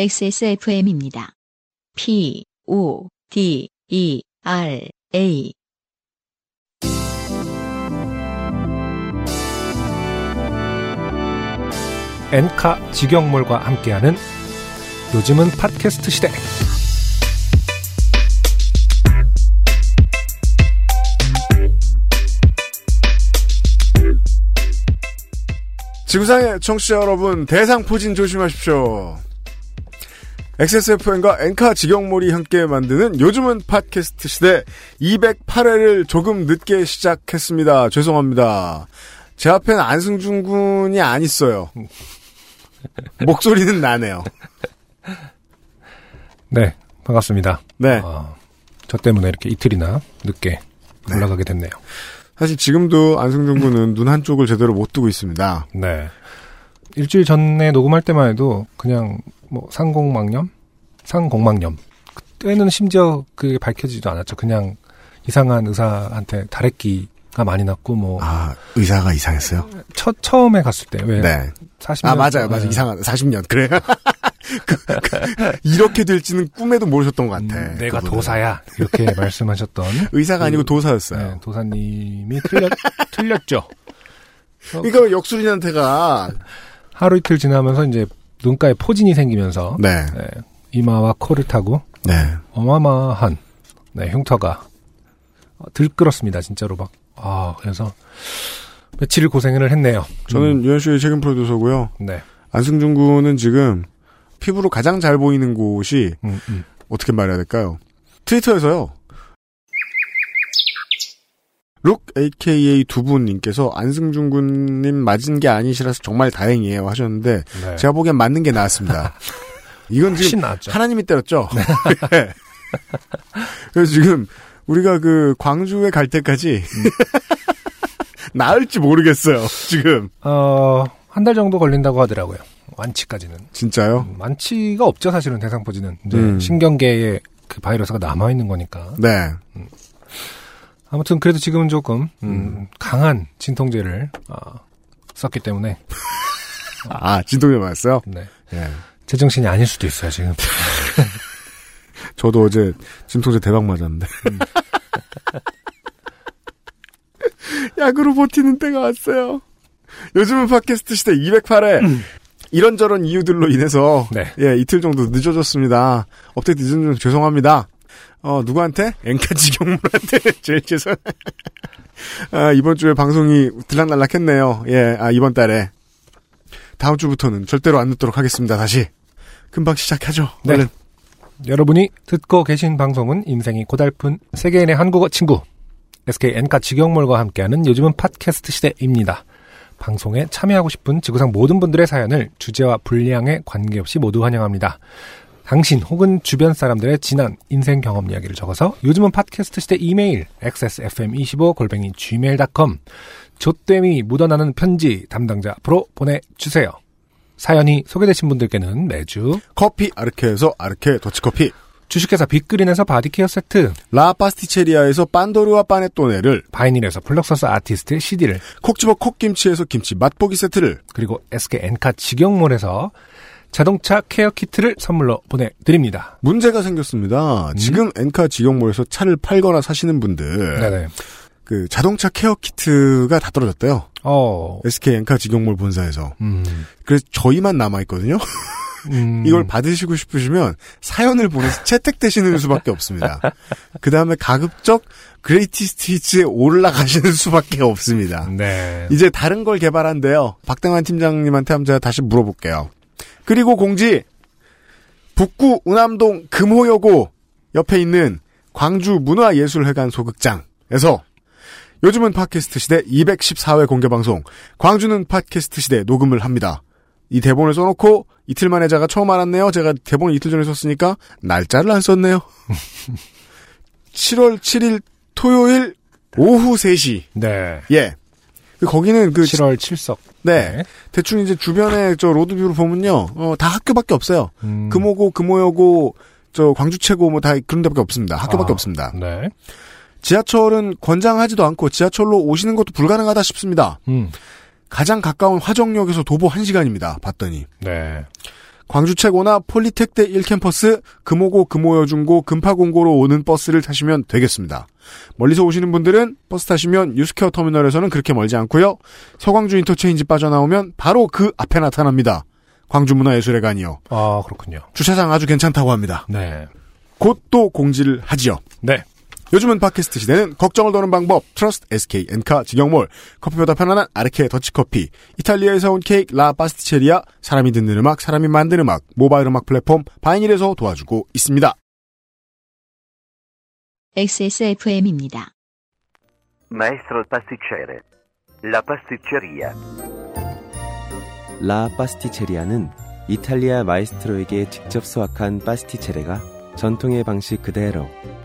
XSFM입니다. P, O, D, E, R, A. 엔카 직영몰과 함께하는 요즘은 팟캐스트 시대. 지구상의 청취자 여러분, 대상 포진 조심하십시오. XSFM과 엔카 직영몰이 함께 만드는 요즘은 팟캐스트 시대 208회를 조금 늦게 시작했습니다. 죄송합니다. 제 앞엔 안승준 군이 안 있어요. 목소리는 나네요. 네, 반갑습니다. 네. 어, 저 때문에 이렇게 이틀이나 늦게 올라가게 됐네요. 사실 지금도 안승준 군은 눈 한쪽을 제대로 못 뜨고 있습니다. 네. 일주일 전에 녹음할 때만 해도 그냥 뭐 상공망염? 상공망염. 그때는 심지어 그게 밝혀지지도 않았죠. 그냥 이상한 의사한테 다래끼가 많이 났고 뭐 아, 의사가 이상했어요? 첫 처음에 갔을 때 왜 네. 40년 아, 맞아요. 맞아요. 이상하다. 40년. 그래. 그, 그, 이렇게 될지는 꿈에도 모르셨던 것 같아. 음, 내가 그분은. 도사야 이렇게 말씀하셨던 의사가 아니고 그, 도사였어요. 네, 도사님이 틀렸 틀렸죠. 이거 역술인한테가 하루 이틀 지나면서 이제 눈가에 포진이 생기면서 네. 네, 이마와 코를 타고 네. 어마어마한 네, 흉터가 어, 들끓었습니다. 진짜로 막. 아, 그래서 며칠을 고생을 했네요. 저는 유현수의 책임 프로듀서고요. 네. 안승준 군은 지금 피부로 가장 잘 보이는 곳이 음, 음. 어떻게 말해야 될까요? 트위터에서요. 룩 AKA 두 분님께서 안승준 군님 맞은 게 아니시라서 정말 다행이에요 하셨는데 네. 제가 보기엔 맞는 게 나았습니다. 이건 지금 나았죠. 하나님이 때렸죠. 네. 그래서 지금 우리가 그 광주에 갈 때까지 나을지 모르겠어요. 지금 어, 한 달 정도 걸린다고 하더라고요. 완치까지는. 진짜요? 음, 완치가 없죠, 사실은 대상포진은. 이제 음. 신경계에 그 바이러스가 남아 있는 거니까. 네. 아무튼 그래도 지금은 조금, 음, 강한 진통제를, 어, 썼기 때문에, 아 진통제 맞았어요? 네. 예. 제정신이 아닐 수도 있어요, 지금. 저도 어제 진통제 대박 맞았는데. 약으로 버티는 때가 왔어요. 요즘은 팟캐스트 시대 208회. 이런저런 이유들로 인해서 네. 예 이틀 정도 늦어졌습니다. 업데이트 늦은 점 죄송합니다. 어 누구한테? 앵카지 경물한테 제일 죄송. 아 이번 주에 방송이 들락날락했네요. 예, 아 이번 달에 다음 주부터는 절대로 안 늦도록 하겠습니다. 다시 금방 시작하죠. 네. 얼른. 여러분이 듣고 계신 방송은 인생이 고달픈 세계인의 한국어 친구 SK 엔카 직영몰과 함께하는 요즘은 팟캐스트 시대입니다. 방송에 참여하고 싶은 지구상 모든 분들의 사연을 주제와 분량에 관계없이 모두 환영합니다. 당신 혹은 주변 사람들의 지난 인생 경험 이야기를 적어서 요즘은 팟캐스트 시대 이메일 xsfm25 골뱅이 gmail.com 조땜이 묻어나는 편지 담당자 앞으로 보내주세요. 사연이 소개되신 분들께는 매주 커피 아르케에서 아르케 더치커피 주식회사 빅그린에서 body care 세트, 라 파스티체리아에서 빤도르와 빠네또네를 바이닐에서 플럭서스 아티스트의 CD를, 콕 집어 콕김치에서 김치 맛보기 세트를 그리고 SK 엔카 직영몰에서 자동차 care kit를 선물로 보내드립니다. 문제가 생겼습니다. 지금 엔카 직영몰에서 차를 팔거나 사시는 분들 네네. 그 자동차 care kit가 다 떨어졌대요. 어, SK 엔카 직영몰 본사에서 음, 그래서 저희만 남아 있거든요. 음, 이걸 받으시고 싶으시면 사연을 보내서 채택되시는 수밖에 없습니다. 그 다음에 가급적 greatest hits에 올라가시는 수밖에 없습니다. 네. 이제 다른 걸 개발한대요. 박대만 팀장님한테 한번 제가 다시 물어볼게요. 그리고 공지 북구 운암동 금호여고 옆에 있는 광주 문화예술회관 소극장에서 요즘은 팟캐스트 시대 214회 공개방송 광주는 팟캐스트 시대 녹음을 합니다. 이 대본을 써놓고 이틀 만에 제가 처음 알았네요. 제가 대본을 이틀 전에 썼으니까 날짜를 안 썼네요. 7월 7일 토요일 오후 3시. 네. 예. 그 거기는 그 7월 7석. 네. 대충 이제 주변에 저 로드뷰로 보면요. 어, 다 학교밖에 없어요. 음, 금호고, 금호여고, 저 광주최고 뭐 다 그런 데밖에 없습니다. 학교밖에 아, 없습니다. 네. 지하철은 권장하지도 않고 지하철로 오시는 것도 불가능하다 싶습니다. 음, 가장 가까운 화정역에서 도보 1시간입니다. 봤더니. 네. 광주체고나 폴리텍대 1캠퍼스, 금호고 금호여중고 금파공고로 오는 버스를 타시면 되겠습니다. 멀리서 오시는 분들은 버스 타시면 유스퀘어 터미널에서는 그렇게 멀지 않고요. 서광주 인터체인지 빠져나오면 바로 그 앞에 나타납니다. 광주문화예술회관이요. 아, 그렇군요. 주차장 아주 괜찮다고 합니다. 네. 곧 또 공지를 하지요. 네. 요즘은 팟캐스트 시대는 걱정을 더는 방법, Trust, SK, 엔카, 직영몰, 커피보다 편안한 아르케 더치커피, 이탈리아에서 온 케이크, La Pasticceria, 사람이 듣는 음악, 사람이 만든 음악, 모바일 음악 플랫폼, 바이닐에서 도와주고 있습니다. XSFM입니다. Maestro pasticcere. La pasticceria. La Pasticceria는 이탈리아 마에스트로에게 직접 수학한 pasticcere가 전통의 방식 그대로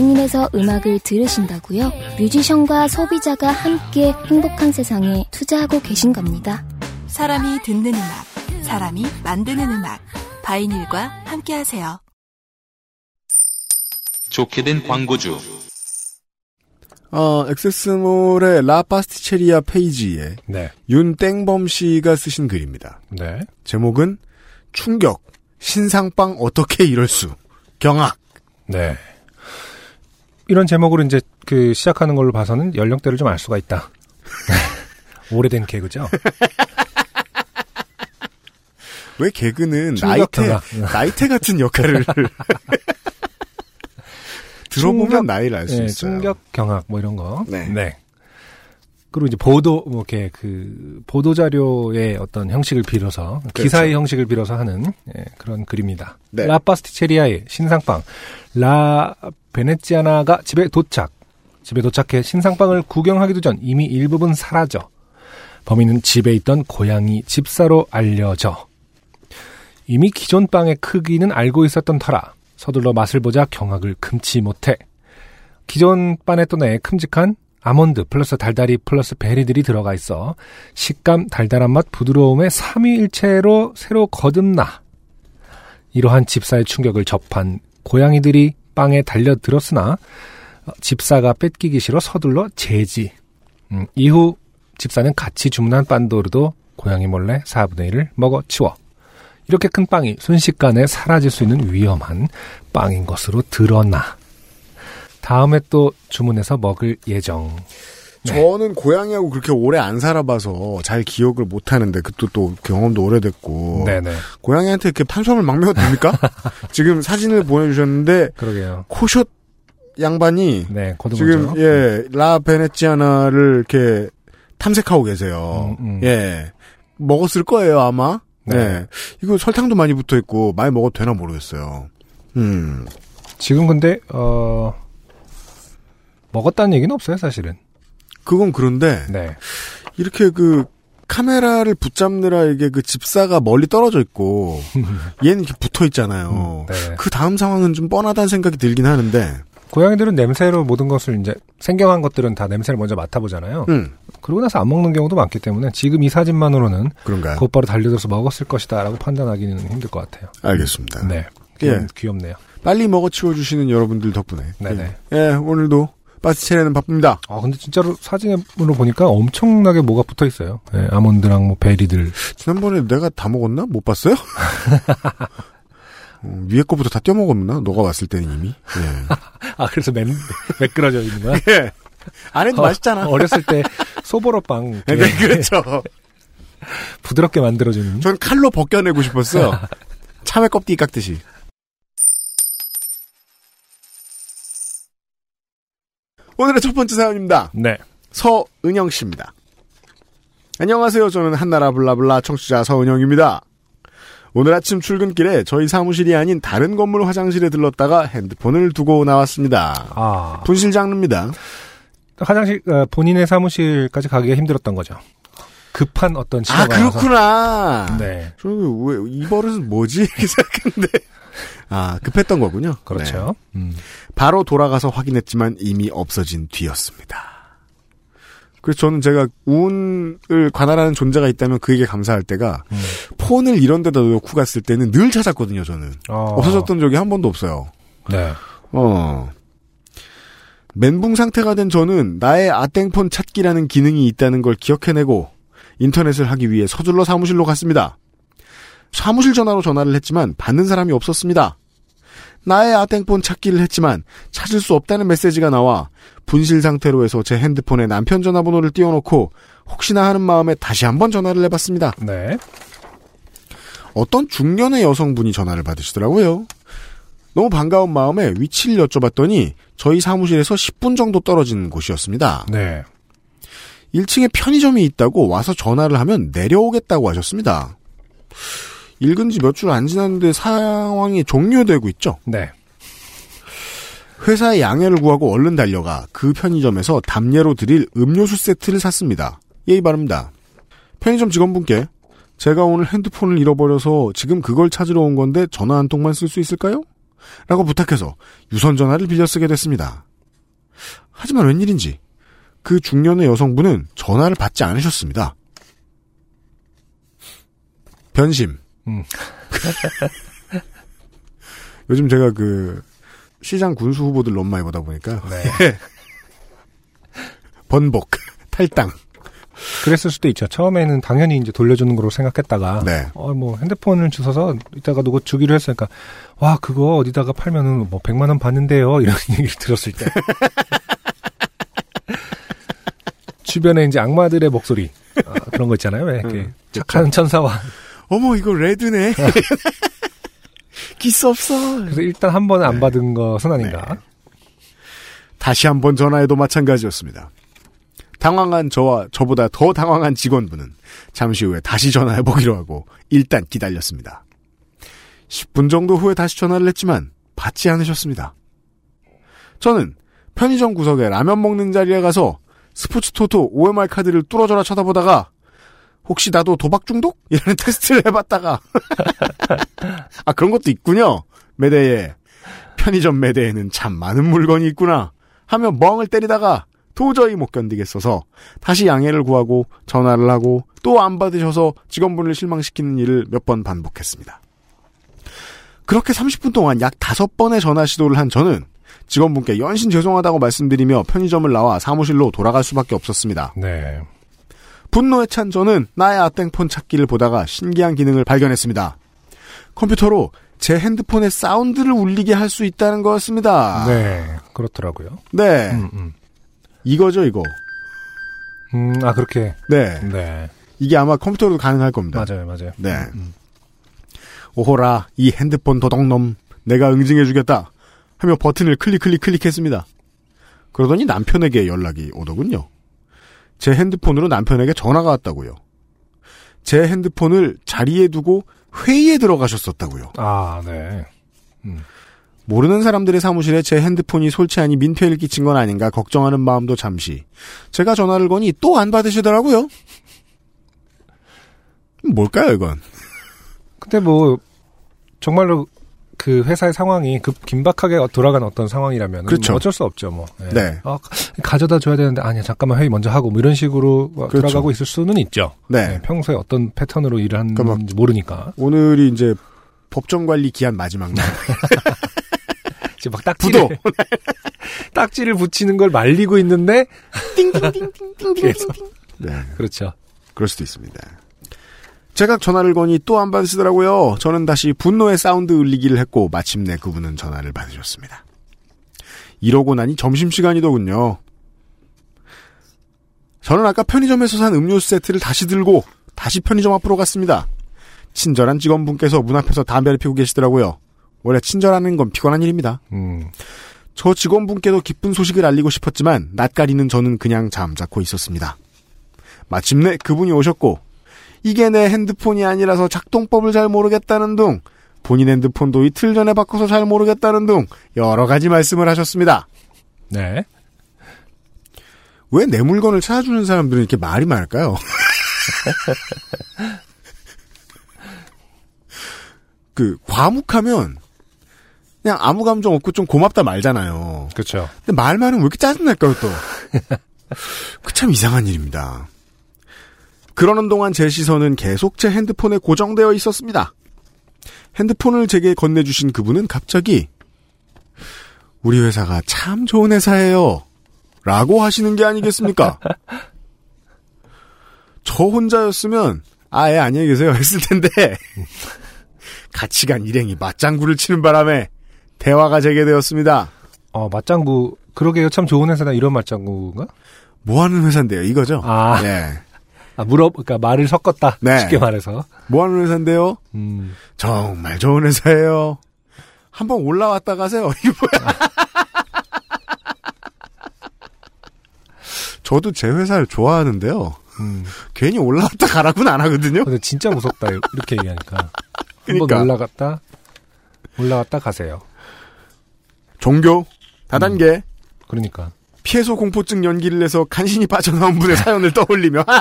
바이닐에서 음악을 들으신다고요? 뮤지션과 소비자가 함께 행복한 세상에 투자하고 계신 겁니다. 사람이 듣는 음악, 사람이 만드는 음악. 바이닐과 함께하세요. 좋게 된 광고주. 어, 엑세스몰의 라 파스티체리아 페이지에 네. 윤땡범 씨가 쓰신 글입니다. 네. 제목은 충격, 신상빵 어떻게 이럴 수, 경악. 네. 이런 제목으로 이제 그 시작하는 걸로 봐서는 연령대를 좀 알 수가 있다. 오래된 개그죠? 왜 개그는 나이테. 나이테 같은 역할을 들어보면 충격, 나이를 알수 네, 있어요. 충격 경악 뭐 이런 거. 네. 그리고 이제 보도 뭐 이렇게 그 보도 자료의 어떤 형식을 빌어서 그렇죠. 기사의 형식을 빌어서 하는 예, 그런 글입니다. 네. 라파스티체리아의 신상빵 라 베네치아나가 집에 도착. 집에 도착해 신상빵을 구경하기도 전 이미 일부분 사라져. 범인은 집에 있던 고양이 집사로 알려져. 이미 기존 빵의 크기는 알고 있었던 터라 서둘러 맛을 보자 경악을 금치 못해. 기존 빵에 또내 큼직한 아몬드 플러스 달달이 플러스 베리들이 들어가 있어 식감 달달한 맛 부드러움의 삼위일체로 새로 거듭나. 이러한 집사의 충격을 접한 고양이들이 빵에 달려들었으나 어, 집사가 뺏기기 싫어 서둘러 제지. 음, 이후 집사는 같이 주문한 pandoro도 고양이 몰래 4분의 1을 먹어 치워. 이렇게 큰 빵이 순식간에 사라질 수 있는 위험한 빵인 것으로 드러나. 다음에 또 주문해서 먹을 예정. 네. 저는 고양이하고 그렇게 오래 안 살아봐서 잘 기억을 못 하는데 그것도 또 경험도 오래됐고 네네. 고양이한테 이렇게 탄수화물 막 먹어도 됩니까? 지금 사진을 보내주셨는데 그러게요. 코숏 양반이 네, 지금 예 라 베네치아나를 이렇게 탐색하고 계세요. 음, 음. 예 먹었을 거예요 아마. 네. 네. 이거 설탕도 많이 붙어 있고 많이 먹어도 되나 모르겠어요. 음 지금 근데 어 먹었다는 얘기는 없어요, 사실은. 그건 그런데 네. 이렇게 그 카메라를 붙잡느라 이게 그 집사가 멀리 떨어져 있고 얘는 이렇게 붙어 있잖아요. 음, 네. 그 다음 상황은 좀 뻔하다는 생각이 들긴 하는데. 고양이들은 냄새로 모든 것을 이제 생경한 것들은 다 냄새를 먼저 맡아보잖아요. 음 그러고 나서 안 먹는 경우도 많기 때문에 지금 이 사진만으로는 그런가요? 곧바로 달려들어서 먹었을 것이다라고 판단하기는 힘들 것 같아요. 알겠습니다. 네. 예. 귀엽, 귀엽네요. 빨리 먹어 치워 주시는 여러분들 덕분에. 네네. 예, 예, 오늘도 바스체레는 바쁩니다. 아 근데 진짜로 사진으로 보니까 엄청나게 뭐가 붙어 있어요. 예, 아몬드랑 뭐 베리들. 지난번에 내가 다 먹었나? 못 봤어요? 어, 위에 거부터 다 떼먹었나? 너가 왔을 때는 이미. 예. 아 그래서 맨 매끄러져 있는 거야? 예. 안에도 맛있잖아. 어렸을 때 소보로빵 네, 되게 그렇죠. 부드럽게 만들어주는. 전 칼로 벗겨내고 싶었어요. 참외 껍데기 깎듯이. 오늘의 첫 번째 사연입니다. 네. 서은영 씨입니다. 안녕하세요. 저는 한나라 블라블라 청취자 서은영입니다. 오늘 아침 출근길에 저희 사무실이 아닌 다른 건물 화장실에 들렀다가 핸드폰을 두고 나왔습니다. 아 분실 장르입니다. 화장실 어, 본인의 사무실까지 가기가 힘들었던 거죠. 급한 어떤 아, 신호가 와서 그렇구나. 네. 저왜이 버릇은 뭐지? 이렇게 생각했는데 아 급했던 거군요. 그렇죠. 네. 음. 바로 돌아가서 확인했지만 이미 없어진 뒤였습니다. 그래서 저는 제가 운을 관할하는 존재가 있다면 그에게 감사할 때가 음. 폰을 이런 데다 놓고 갔을 때는 늘 찾았거든요, 저는. 어. 없어졌던 적이 한 번도 없어요. 네. 어. 멘붕 상태가 된 저는 나의 아땡폰 찾기라는 기능이 있다는 걸 기억해내고 인터넷을 하기 위해 서둘러 사무실로 갔습니다. 사무실 전화로 전화를 했지만 받는 사람이 없었습니다. 나의 아땡폰 찾기를 했지만 찾을 수 없다는 메시지가 나와 분실 상태로 해서 제 핸드폰에 남편 전화번호를 띄워놓고 혹시나 하는 마음에 다시 한번 전화를 해봤습니다. 네. 어떤 중년의 여성분이 전화를 받으시더라고요. 너무 반가운 마음에 위치를 여쭤봤더니 저희 사무실에서 10분 정도 떨어진 곳이었습니다. 네. 1층에 편의점이 있다고 와서 전화를 하면 내려오겠다고 하셨습니다. 읽은 지 몇 줄 안 지났는데 상황이 종료되고 있죠. 네. 회사에 양해를 구하고 얼른 달려가 그 편의점에서 담례로 드릴 음료수 세트를 샀습니다. 예의 바릅니다. 편의점 직원분께 제가 오늘 핸드폰을 잃어버려서 지금 그걸 찾으러 온 건데 전화 한 통만 쓸 수 있을까요? 라고 부탁해서 유선 전화를 빌려 쓰게 됐습니다. 하지만 웬일인지 그 중년의 여성분은 전화를 받지 않으셨습니다. 변심. 음. 요즘 제가 그 시장 군수 후보들 너무 많이 보다 보니까 네. 번복, 탈당. 그랬을 수도 있죠. 처음에는 당연히 이제 돌려주는 거로 생각했다가 네. 어뭐 핸드폰을 주워서 이따가 누구 주기로 했으니까 와 그거 어디다가 팔면은 뭐 100만 원 받는데요. 이런 얘기를 들었을 때 주변에 이제 악마들의 목소리 아, 그런 거 있잖아요. 왜 이렇게 음, 착한 천사와 어머 이거 레드네. 기스 없어. 그래서 일단 한 번은 안 네. 받은 것은 아닌가. 다시 한 번 전화해도 마찬가지였습니다. 당황한 저와 저보다 더 당황한 직원분은 잠시 후에 다시 전화해보기로 하고 일단 기다렸습니다. 10분 정도 후에 다시 전화를 했지만 받지 않으셨습니다. 저는 편의점 구석에 라면 먹는 자리에 가서 스포츠 토토 OMR 카드를 뚫어져라 쳐다보다가 혹시 나도 도박 중독? 이라는 테스트를 해봤다가 아 그런 것도 있군요. 매대에 편의점 매대에는 참 많은 물건이 있구나 하며 멍을 때리다가 도저히 못 견디겠어서 다시 양해를 구하고 전화를 하고 또 안 받으셔서 직원분을 실망시키는 일을 몇 번 반복했습니다. 그렇게 30분 동안 약 5번의 전화 시도를 한 저는 직원분께 연신 죄송하다고 말씀드리며 편의점을 나와 사무실로 돌아갈 수밖에 없었습니다. 네. 분노에 찬 저는 나의 아땡폰 찾기를 보다가 신기한 기능을 발견했습니다. 컴퓨터로 제 핸드폰의 사운드를 울리게 할 수 있다는 거였습니다. 네. 그렇더라고요. 네. 음, 음. 이거죠, 이거. 음, 아 그렇게. 네. 네. 이게 아마 컴퓨터로도 가능할 겁니다. 맞아요, 맞아요. 네. 음. 오호라, 이 핸드폰 도둑놈. 내가 응징해주겠다. 하며 버튼을 클릭, 클릭, 클릭했습니다. 그러더니 남편에게 연락이 오더군요. 제 핸드폰으로 남편에게 전화가 왔다고요. 제 핸드폰을 자리에 두고 회의에 들어가셨었다고요. 아, 네. 모르는 사람들의 사무실에 제 핸드폰이 솔치하니 민폐를 끼친 건 아닌가 걱정하는 마음도 잠시. 제가 전화를 거니 또 안 받으시더라고요. 뭘까요, 이건? 근데 뭐 정말로 그 회사의 상황이 급 긴박하게 돌아간 어떤 상황이라면 그렇죠. 뭐 어쩔 수 없죠 뭐. 예. 네. 아, 가져다 줘야 되는데 아니야 잠깐만 회의 먼저 하고 뭐 이런 식으로 그렇죠. 돌아가고 있을 수는 있죠. 네. 예, 평소에 어떤 패턴으로 일을 하는지 그러니까 모르니까 오늘이 이제 법정 관리 기한 마지막 날. 지금 막 딱지를 부도. 딱지를 붙이는 걸 말리고 있는데 계속 네. 그렇죠. 그럴 수도 있습니다. 제가 전화를 거니 또 안 받으시더라고요. 저는 다시 분노의 사운드 울리기를 했고 마침내 그분은 전화를 받으셨습니다. 이러고 나니 점심시간이더군요. 저는 아까 편의점에서 산 음료수 세트를 다시 들고 다시 편의점 앞으로 갔습니다. 친절한 직원분께서 문 앞에서 담배를 피우고 계시더라고요. 원래 친절하는 건 피곤한 일입니다. 음. 저 직원분께도 기쁜 소식을 알리고 싶었지만 낯가리는 저는 그냥 잠자코 있었습니다. 마침내 그분이 오셨고 이게 내 핸드폰이 아니라서 작동법을 잘 모르겠다는 둥 본인 핸드폰도 이틀 전에 바꿔서 잘 모르겠다는 둥 여러 가지 말씀을 하셨습니다. 네. 왜 내 물건을 찾아주는 사람들은 이렇게 말이 많을까요? 그 과묵하면 그냥 아무 감정 없고 좀 고맙다 말잖아요. 그렇죠. 근데 말만 하면 왜 이렇게 짜증날까요, 또? 그 참 이상한 일입니다. 그러는 동안 제 시선은 계속 제 핸드폰에 고정되어 있었습니다. 핸드폰을 제게 건네주신 그분은 갑자기 우리 회사가 참 좋은 회사예요. 라고 하시는 게 아니겠습니까? 저 혼자였으면 아예 안녕히 계세요 했을 텐데 같이 간 일행이 맞장구를 치는 바람에 대화가 재개되었습니다. 어, 맞장구, 그러게요. 참 좋은 회사다. 이런 맞장구인가? 뭐 하는 회사인데요, 이거죠? 아, 예. 아, 물어, 그러니까 말을 섞었다. 네. 쉽게 말해서. 뭐 하는 회사인데요? 음, 정말 좋은 회사예요. 한번 올라왔다 가세요. 이게 뭐야? 저도 제 회사를 좋아하는데요. 음. 괜히 올라왔다 가라고는 안 하거든요. 근데 진짜 무섭다. 이렇게 얘기하니까. 그러니까. 한번 올라갔다, 올라갔다 가세요. 종교, 다단계, 그러니까. 피해소 공포증 연기를 내서 간신히 빠져나온 분의 사연을 떠올리며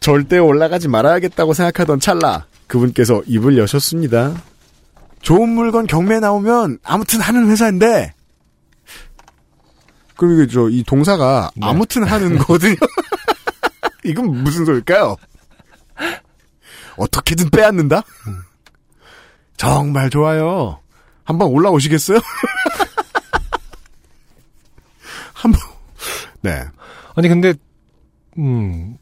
절대 올라가지 말아야겠다고 생각하던 찰나 그분께서 입을 여셨습니다. 좋은 물건 경매에 나오면 아무튼 하는 회사인데 그리고 저이 동사가 네. 아무튼 하는 거거든요. 이건 무슨 소릴까요? 어떻게든 빼앗는다? 정말 좋아요. 한번 올라오시겠어요? 한 번 네. 아니, 근데, 음,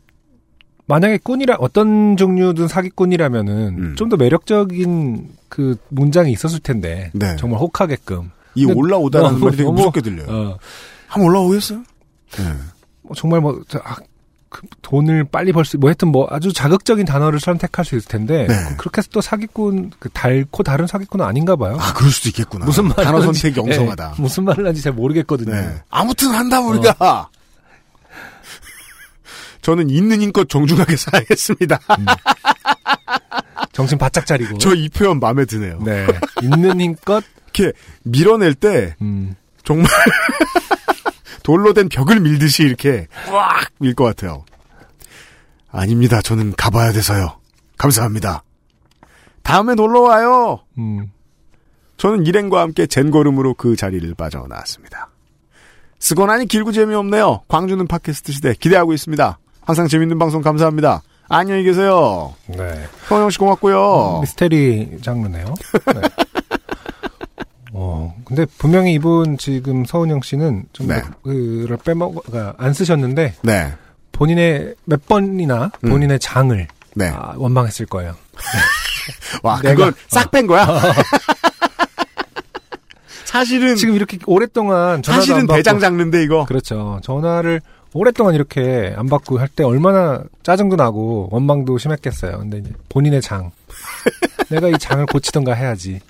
만약에 꾼이라, 어떤 종류든 사기꾼이라면은, 음. 좀더 매력적인 그 문장이 있었을 텐데. 네. 정말 혹하게끔. 이 올라오다라는 너무- 말이 되게 무섭게 들려요. 어, 한번 올라오겠어요? 네. 뭐 정말 뭐, 저, 아, 그 돈을 빨리 벌 수, 뭐 하여튼 뭐 아주 자극적인 단어를 선택할 수 있을 텐데. 네. 그렇게 해서 또 사기꾼, 그 달고 다른 사기꾼은 아닌가 봐요. 아, 그럴 수도 있겠구나. 무슨 말을 단어 하는지- 선택이 엉성하다. 예, 무슨 말을 하는지 잘 모르겠거든요. 네. 아무튼 한다 우리가. 저는 있는 힘껏 정중하게 살겠습니다. 정신 바짝 차리고. 저 이 표현 마음에 드네요. 네. 있는 힘껏, 이렇게 밀어낼 때 음, 정말 돌로 된 벽을 밀듯이 이렇게 꽉 밀 것 같아요. 아닙니다. 저는 가봐야 돼서요. 감사합니다. 다음에 놀러 와요. 음. 저는 일행과 함께 젠걸음으로 그 자리를 빠져나왔습니다. 쓰고나니 길고 재미없네요. 광주는 팟캐스트 시대 기대하고 있습니다. 항상 재밌는 방송 감사합니다. 안녕히 계세요. 네. 성영 씨 고맙고요. 미스테리 장르네요. 네. 어, 근데 분명히 이분 지금 서은영 씨는 좀 네. 그를 빼먹, 그러니까 안 쓰셨는데 네. 본인의 몇 번이나 음. 본인의 장을 네. 아, 원망했을 거예요. 와, 그건 싹뺀 거야? 사실은, 지금 이렇게 오랫동안 사실은 대장 장르인데, 이거. 그렇죠. 전화를 오랫동안 이렇게 안 받고 할 때 얼마나 짜증도 나고 원망도 심했겠어요. 근데 이제 본인의 장. 내가 이 장을 고치던가 해야지.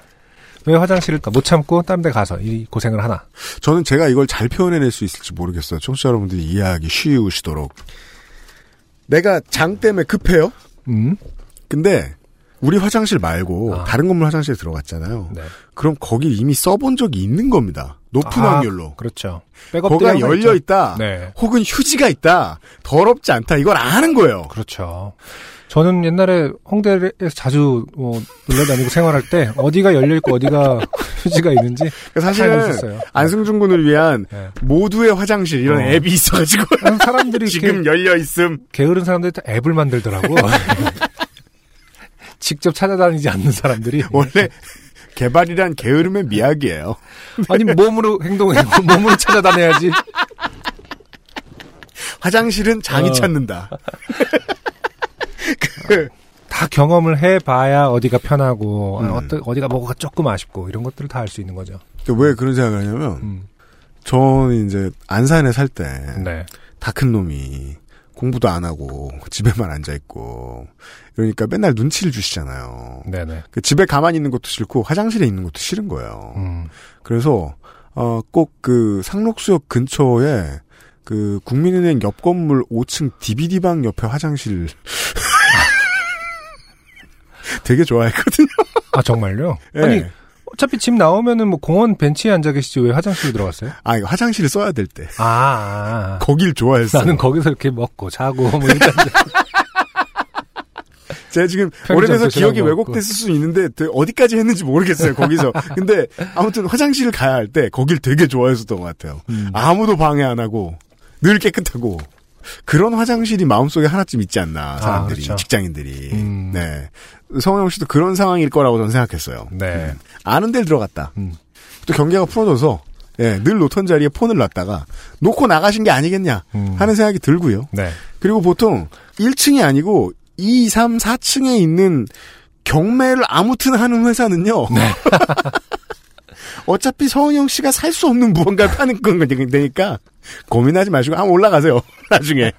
왜 화장실을 못 참고 딴데 가서 이 고생을 하나. 저는 제가 이걸 잘 표현해낼 수 있을지 모르겠어요. 청취자 여러분들이 이해하기 쉬우시도록. 내가 장 때문에 급해요? 음? 근데, 우리 화장실 말고, 아. 다른 건물 화장실에 들어갔잖아요. 네. 그럼 거길 이미 써본 적이 있는 겁니다. 높은 아, 확률로. 그렇죠. 거가 열려 있죠. 있다. 네. 혹은 휴지가 있다. 더럽지 않다. 이걸 아는 거예요. 그렇죠. 저는 옛날에 홍대에서 자주 뭐 놀러 다니고 생활할 때 어디가 열려 있고 어디가 휴지가 있는지 잘 사실은 있었어요. 안승준 군을 위한 네. 모두의 화장실 이런 어. 앱이 있어가지고 사람들이 지금 열려 있음. 게으른 사람들이 다 앱을 만들더라고. 직접 찾아다니지 않는 사람들이 원래 개발이란 게으름의 미학이에요. 아니 몸으로 행동해 몸으로 찾아다녀야지. 화장실은 장이 어. 찾는다. 그, 다 경험을 해봐야 어디가 편하고 음. 어떤 어디가 뭐가 조금 아쉽고 이런 것들을 다 알 수 있는 거죠. 왜 그런 생각을 하냐면 음. 저는 이제 안산에 살 때 다큰 네. 놈이 공부도 안 하고 집에만 앉아 있고 이러니까 맨날 눈치를 주시잖아요. 네네. 그 집에 가만히 있는 것도 싫고 화장실에 있는 것도 싫은 거예요. 음. 그래서 어, 꼭 그 상록수역 근처에 그 국민은행 옆 건물 5층 DVD방 옆에 화장실 되게 좋아했거든요. 아 정말요? 예. 아니 어차피 집 나오면은 뭐 공원 벤치에 앉아 계시지 왜 화장실에 들어갔어요? 아, 이거 화장실을 써야 될 때. 아, 아, 아. 거길 좋아했어요. 나는 거기서 이렇게 먹고 자고 뭐 이런 제가 지금 오래돼서 기억이. 왜곡됐을 수 있는데 어디까지 했는지 모르겠어요 거기서 근데 아무튼 화장실을 가야 할 때 거길 되게 좋아했었던 것 같아요 음. 아무도 방해 안 하고 늘 깨끗하고 그런 화장실이 마음속에 하나쯤 있지 않나 사람들이 그렇죠. 직장인들이 음. 네 성영 씨도 그런 상황일 거라고 저는 생각했어요 네. 음. 아는 데를 들어갔다 음. 또 경계가 풀어져서 예, 늘 놓던 자리에 폰을 놨다가 놓고 나가신 게 아니겠냐 음. 하는 생각이 들고요 네. 그리고 보통 1층이 아니고 2, 3, 4층에 있는 경매를 아무튼 하는 회사는요. 네. 어차피 서은영 씨가 살 수 없는 무언가를 파는 건 되니까 고민하지 마시고 한번 올라가세요. 나중에.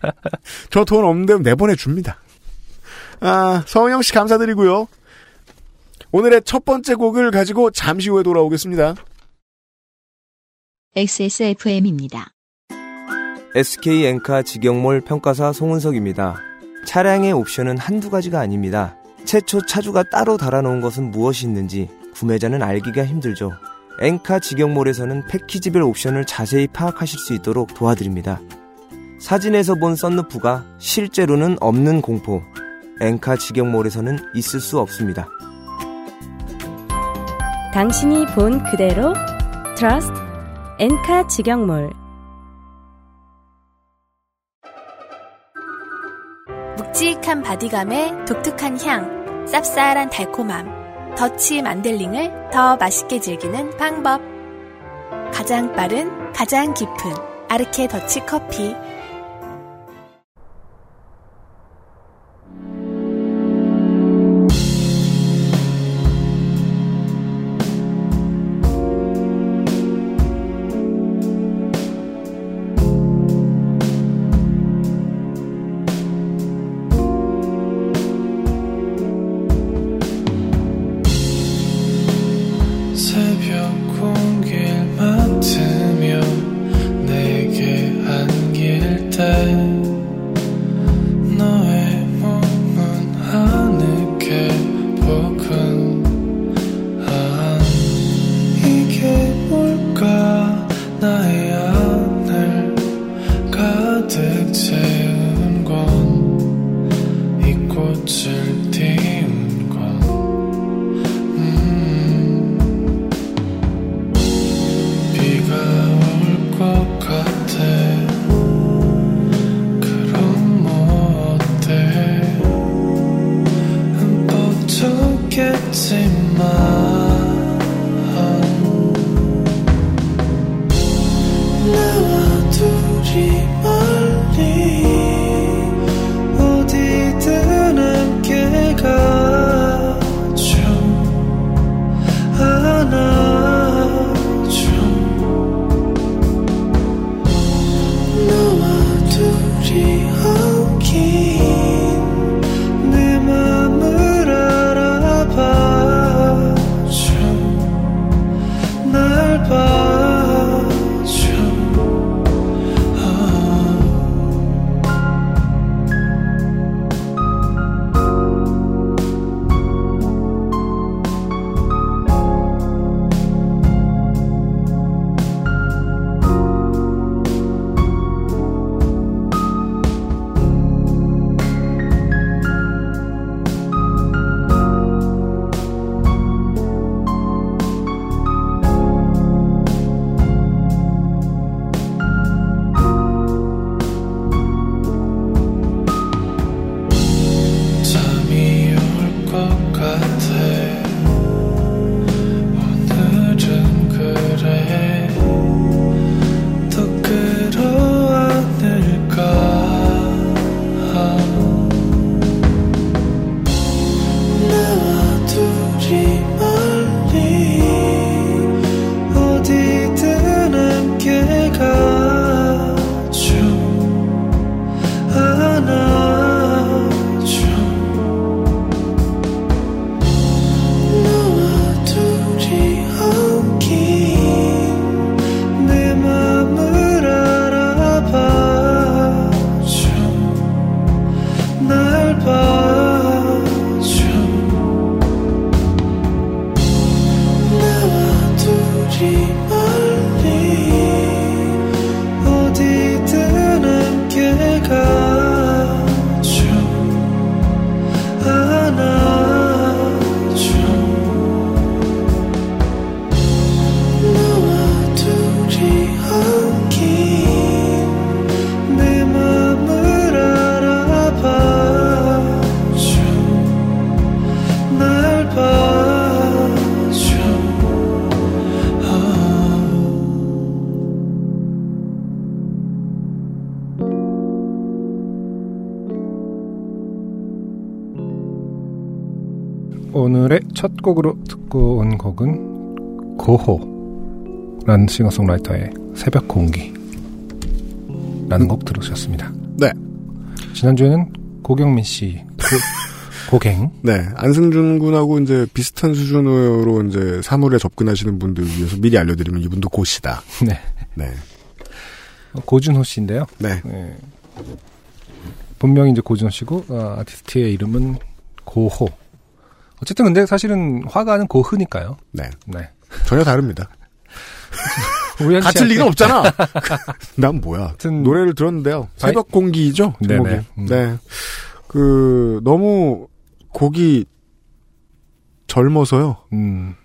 저 돈 없는데 내보내 줍니다. 아, 서은영 씨 감사드리고요. 오늘의 첫 번째 곡을 가지고 잠시 후에 돌아오겠습니다. XSFM입니다. SK 엔카 직영몰 평가사 송은석입니다. 차량의 옵션은 한두 가지가 아닙니다. 최초 차주가 따로 달아놓은 것은 무엇이 있는지 구매자는 알기가 힘들죠. 엔카 직영몰에서는 패키지별 옵션을 자세히 파악하실 수 있도록 도와드립니다. 사진에서 본 썬루프가 실제로는 없는 공포. 엔카 직영몰에서는 있을 수 없습니다. 당신이 본 그대로 Trust 엔카 직영몰 묵직한 바디감에 독특한 향, 쌉쌀한 달콤함, 더치 만델링을 더 맛있게 즐기는 방법. 가장 빠른, 가장 깊은 아르케 더치 커피. 오늘의 첫 곡으로 듣고 온 곡은 고호라는 싱어송라이터의 새벽 공기 라는 곡 들으셨습니다. 네. 지난주에는 고경민 씨 고, 갱 네. 안승준 군하고 이제 비슷한 수준으로 이제 사물에 접근하시는 분들 위해서 미리 알려드리면 이분도 고시다. 네. 네. 고준호 씨인데요. 네. 네. 본명이 이제 고준호 씨고 어, 아티스트의 이름은 고호. 어쨌든 근데 사실은 화가는 고흐니까요. 네. 네. 전혀 다릅니다. 같을 리가 없잖아. 난 뭐야. 하여튼- 노래를 들었는데요. 새벽 공기죠? 제목이. 네네. 음. 네. 그, 너무 곡이 젊어서요. 음.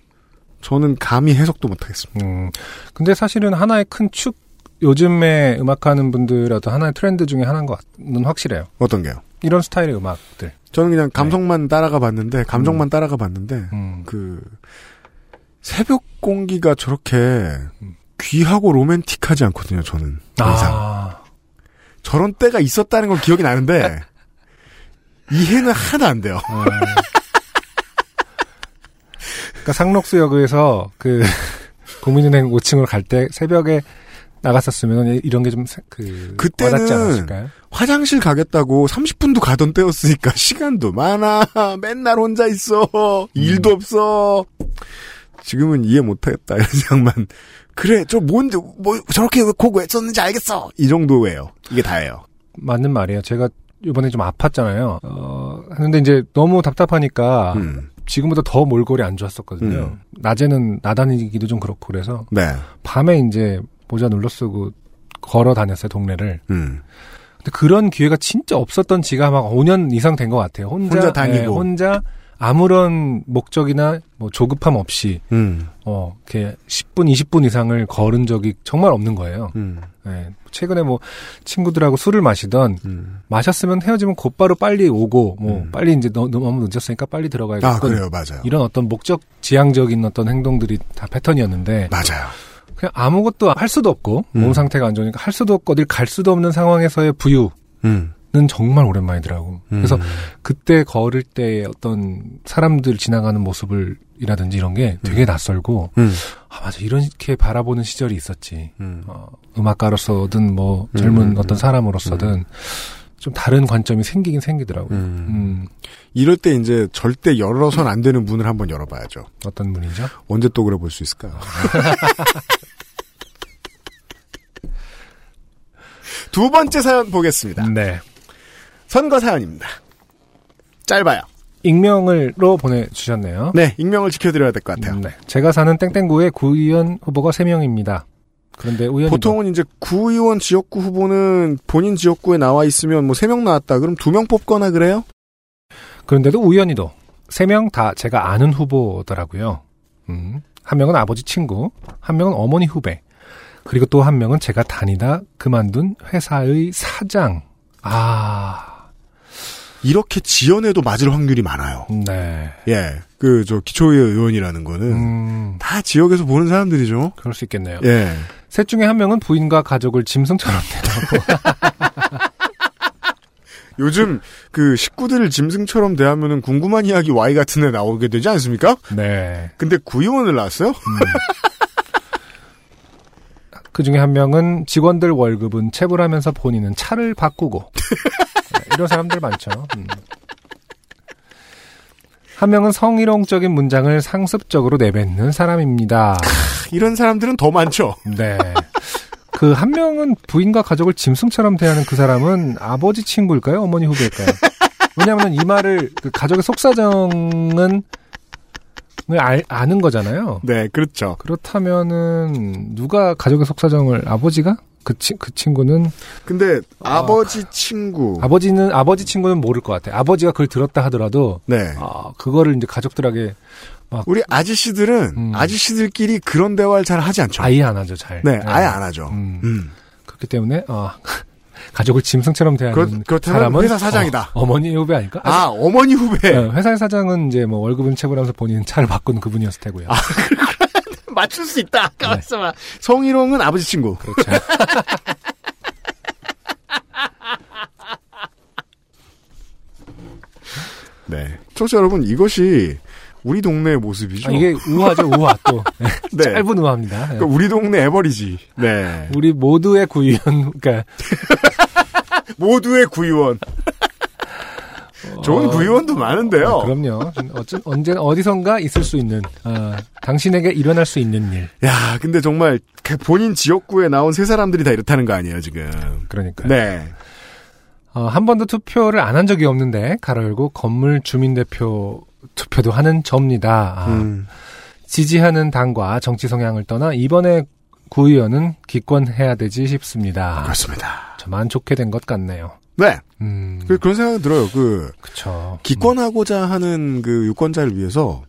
저는 감히 해석도 못하겠습니다. 음. 근데 사실은 하나의 큰 축, 요즘에 음악하는 어떤 하나의 트렌드 중에 하나인 것은 확실해요. 어떤 게요? 이런 스타일의 음악들. 저는 그냥 감성만 따라가 봤는데, 감정만 따라가 봤는데, 음. 그, 새벽 공기가 저렇게 음. 귀하고 로맨틱하지 않거든요, 저는. 더 이상. 아. 저런 때가 있었다는 건 기억이 나는데, 이해는 하나도 안 돼요. 어. 그러니까 상록수역에서 그 국민은행 5층으로 갈때 새벽에 나갔었으면 이런 게 좀 그 그때는? 화장실 가겠다고 30분도 가던 때였으니까 시간도 많아. 맨날 혼자 있어. 일도 없어. 지금은 이해 못하겠다. 이런 생각만. 그래, 저 뭔데, 뭐, 저렇게 곡왜 썼는지 알겠어. 이 정도예요. 이게 다예요. 맞는 말이에요. 제가 이번에 좀 아팠잖아요. 어, 하는데 이제 너무 답답하니까 음. 지금보다 더 몰골이 안 좋았었거든요. 음. 낮에는 나다니기도 좀 그렇고 그래서 네. 밤에 이제 모자 눌러 쓰고 걸어 다녔어요, 동네를. 음. 근데 그런 기회가 진짜 없었던 지가 막 5년 이상 된 것 같아요. 혼자, 혼자 다니고. 예, 혼자 아무런 목적이나 뭐 조급함 없이 음. 어, 이렇게 10분, 20분 이상을 걸은 적이 정말 없는 거예요. 음. 예, 최근에 뭐 친구들하고 술을 마시던 음. 마셨으면 헤어지면 곧바로 빨리 오고 뭐 음. 빨리 이제 너, 너무 늦었으니까 빨리 들어가야겠고 아, 그래요. 맞아요. 이런 어떤 목적 지향적인 어떤 행동들이 다 패턴이었는데 맞아요. 그냥 아무것도 할 수도 없고 음. 몸 상태가 안 좋으니까 할 수도 없고 어딜 갈 수도 없는 상황에서의 부유는 음. 정말 오랜만이더라고. 그래서 음. 그때 걸을 때 어떤 사람들 지나가는 모습을 이라든지 이런 게 되게 낯설고 음. 아 맞아 이렇게 바라보는 시절이 있었지. 음. 어, 음악가로서든 뭐 젊은 음. 어떤 사람으로서든 좀 다른 관점이 생기긴 생기더라고요. 음. 음, 이럴 때 이제 절대 열어선 안 되는 문을 한번 열어봐야죠. 어떤 분이죠? 언제 또 그래 볼 수 있을까요? 두 번째 사연 보겠습니다. 네. 선거 사연입니다. 짧아요. 익명을로 보내주셨네요. 네, 익명을 지켜드려야 될 것 같아요. 음, 네. 제가 사는 땡땡구의 구의원 후보가 3명입니다. 그런데 보통은 이제 구의원 지역구 후보는 본인 지역구에 나와 있으면 뭐 세 명 나왔다. 그럼 두 명 뽑거나 그래요? 그런데도 우연히도 3명 다 제가 아는 후보더라고요. 음, 한 명은 아버지 친구, 한 명은 어머니 후배, 그리고 또 한 명은 제가 다니다 그만둔 회사의 사장. 아, 이렇게 지연해도 맞을 확률이 많아요. 네. 예. 그, 저, 기초의 의원이라는 거는 음, 다 지역에서 보는 사람들이죠. 그럴 수 있겠네요. 예. 셋 중에 한 명은 부인과 가족을 짐승처럼 대하고 요즘 그 식구들을 짐승처럼 대하면은 궁금한 이야기 Y 같은 애 나오게 되지 않습니까? 네. 근데 구의원을 낳았어요? 그 중에 한 명은 직원들 월급은 체불하면서 본인은 차를 바꾸고 네, 이런 사람들 많죠. 음. 한 명은 성희롱적인 문장을 상습적으로 내뱉는 사람입니다. 이런 사람들은 더 많죠. 네. 그 한 명은 부인과 가족을 짐승처럼 대하는 그 사람은 아버지 친구일까요? 어머니 후배일까요? 왜냐하면 이 말을 그 가족의 속사정은 알, 아는 거잖아요. 네, 그렇죠. 그렇다면은 누가 가족의 속사정을 아버지가 그, 친, 그 친구는 근데 아버지 친구. 아버지는 아버지 친구는 모를 것 같아. 아버지가 그걸 들었다 하더라도 네. 아, 그거를 이제 가족들에게 우리 아저씨들은 음. 아저씨들끼리 그런 대화를 잘 하지 않죠. 아예 안 하죠, 잘. 네, 아예 안 하죠. 음. 음. 그렇기 때문에 아, 가족을 짐승처럼 대하는 그렇- 사람은 회사 사장이다. 어, 머니 후배 아닐까? 아, 어머니 후배. 네, 회사의 사장은 이제 뭐 월급은 체불하면서 본인 차를 바꾼 그분이었을 테고요. 아, 맞출 수 있다. 네. 아까 말씀한 성희롱은 아버지 친구. 그렇죠. 네. 청취자 여러분, 이것이 우리 동네의 모습이죠. 아, 이게 우화죠, 우화 또. 네. 짧은 우화입니다. 그러니까 우리 동네 에버리지. 네. 우리 모두의 구의원, 그러니까 모두의 구의원. 좋은 어, 구의원도 많은데요. 아, 그럼요. 어쩐 언제나 어디선가 있을 수 있는 아, 당신에게 일어날 수 있는 일. 야, 근데 정말 그 본인 지역구에 나온 세 사람들이 다 이렇다는 거 아니에요, 지금. 그러니까. 네. 어, 한 번도 투표를 안 한 적이 없는데 가로 열고 건물 주민대표 투표도 하는 접니다. 아, 음. 지지하는 당과 정치 성향을 떠나 이번에 구의원은 기권해야 되지 싶습니다. 그렇습니다. 저만 좋게 된 것 같네요. 네. 음, 그, 그런 생각이 들어요. 그, 그쵸. 기권하고자 하는 그 유권자를 위해서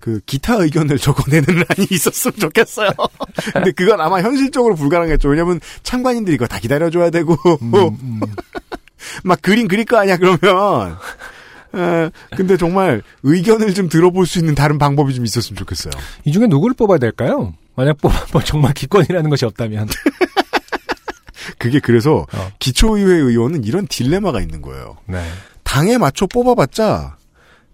그 기타 의견을 적어내는 란이 있었으면 좋겠어요. 근데 그건 아마 현실적으로 불가능했죠. 왜냐면 참관인들이 이거 다 기다려줘야 되고 음, 음. 막 그림 그릴 거 아니야 그러면. 에, 근데 정말 의견을 좀 들어볼 수 있는 다른 방법이 좀 있었으면 좋겠어요. 이 중에 누구를 뽑아야 될까요? 만약 뽑아 뭐 정말 기권이라는 것이 없다면. 그게 그래서 어. 기초의회 의원은 이런 딜레마가 있는 거예요. 네. 당에 맞춰 뽑아봤자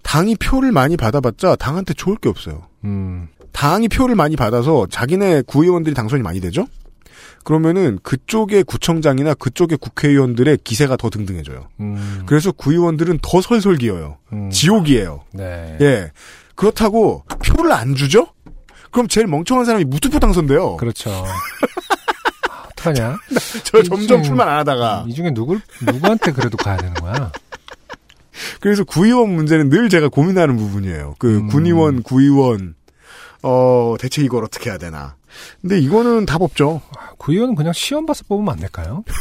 당이 표를 많이 받아봤자 당한테 좋을 게 없어요. 음, 당이 표를 많이 받아서 자기네 구의원들이 당선이 많이 되죠? 그러면은 그쪽의 구청장이나 그쪽의 국회의원들의 기세가 더 등등해져요. 음, 그래서 구의원들은 더 설설 기어요. 음. 지옥이에요. 네. 예. 그렇다고 표를 안 주죠? 그럼 제일 멍청한 사람이 무투표 당선돼요. 그렇죠. 아, 어떡하냐? 저이 점점 중에- 출만 안 하다가. 이 중에 누굴, 누구한테 그래도 가야 되는 거야? 그래서 구의원 문제는 늘 제가 고민하는 부분이에요. 그 음. 군의원, 구의원, 어, 대체 이걸 어떻게 해야 되나. 근데 이거는 답 없죠. 구의원은 그냥 시험 봐서 뽑으면 안 될까요?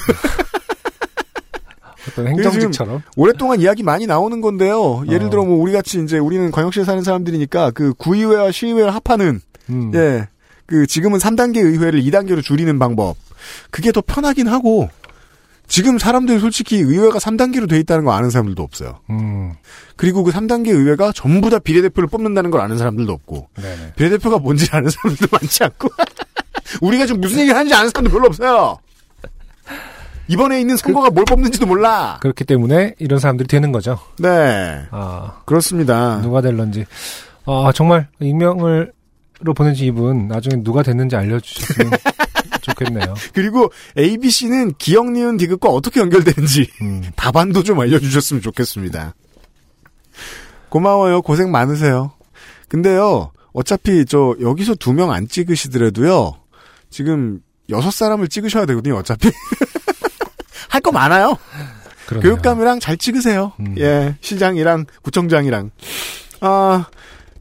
어떤 행정직처럼. 오랫동안 이야기 많이 나오는 건데요. 예를 어. 들어 뭐 우리 같이 이제 우리는 광역시에 사는 사람들이니까 그 구의회와 시의회를 합하는 음. 예. 그 지금은 3단계 의회를 2단계로 줄이는 방법. 그게 더 편하긴 하고 지금 사람들이 솔직히 의회가 3단계로 돼 있다는 거 아는 사람들도 없어요. 음. 그리고 그 3단계 의회가 전부 다 비례대표를 뽑는다는 걸 아는 사람들도 없고 네네. 비례대표가 뭔지 아는 사람들도 많지 않고 우리가 지금 무슨 얘기를 하는지 아는 사람도 별로 없어요. 이번에 있는 선거가 뭘 뽑는지도 몰라. 그렇기 때문에 이런 사람들이 되는 거죠. 네. 아, 그렇습니다. 누가 될런지. 아, 정말 익명을, 로 보내준 이분 나중에 누가 됐는지 알려주셨으면 좋겠네요. 그리고 ABC는 기억 니은 디귿과 어떻게 연결되는지 음. 답안도 좀 알려주셨으면 좋겠습니다. 고마워요. 고생 많으세요. 근데요, 어차피 저 여기서 두 명 안 찍으시더라도요, 지금 여섯 사람을 찍으셔야 되거든요. 어차피 할 거 많아요. 그러네요. 교육감이랑 잘 찍으세요. 음. 예, 시장이랑 구청장이랑. 아,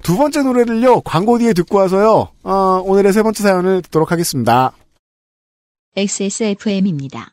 두 번째 노래를요, 광고 뒤에 듣고 와서요, 아, 오늘의 세 번째 사연을 듣도록 하겠습니다. XSFM입니다.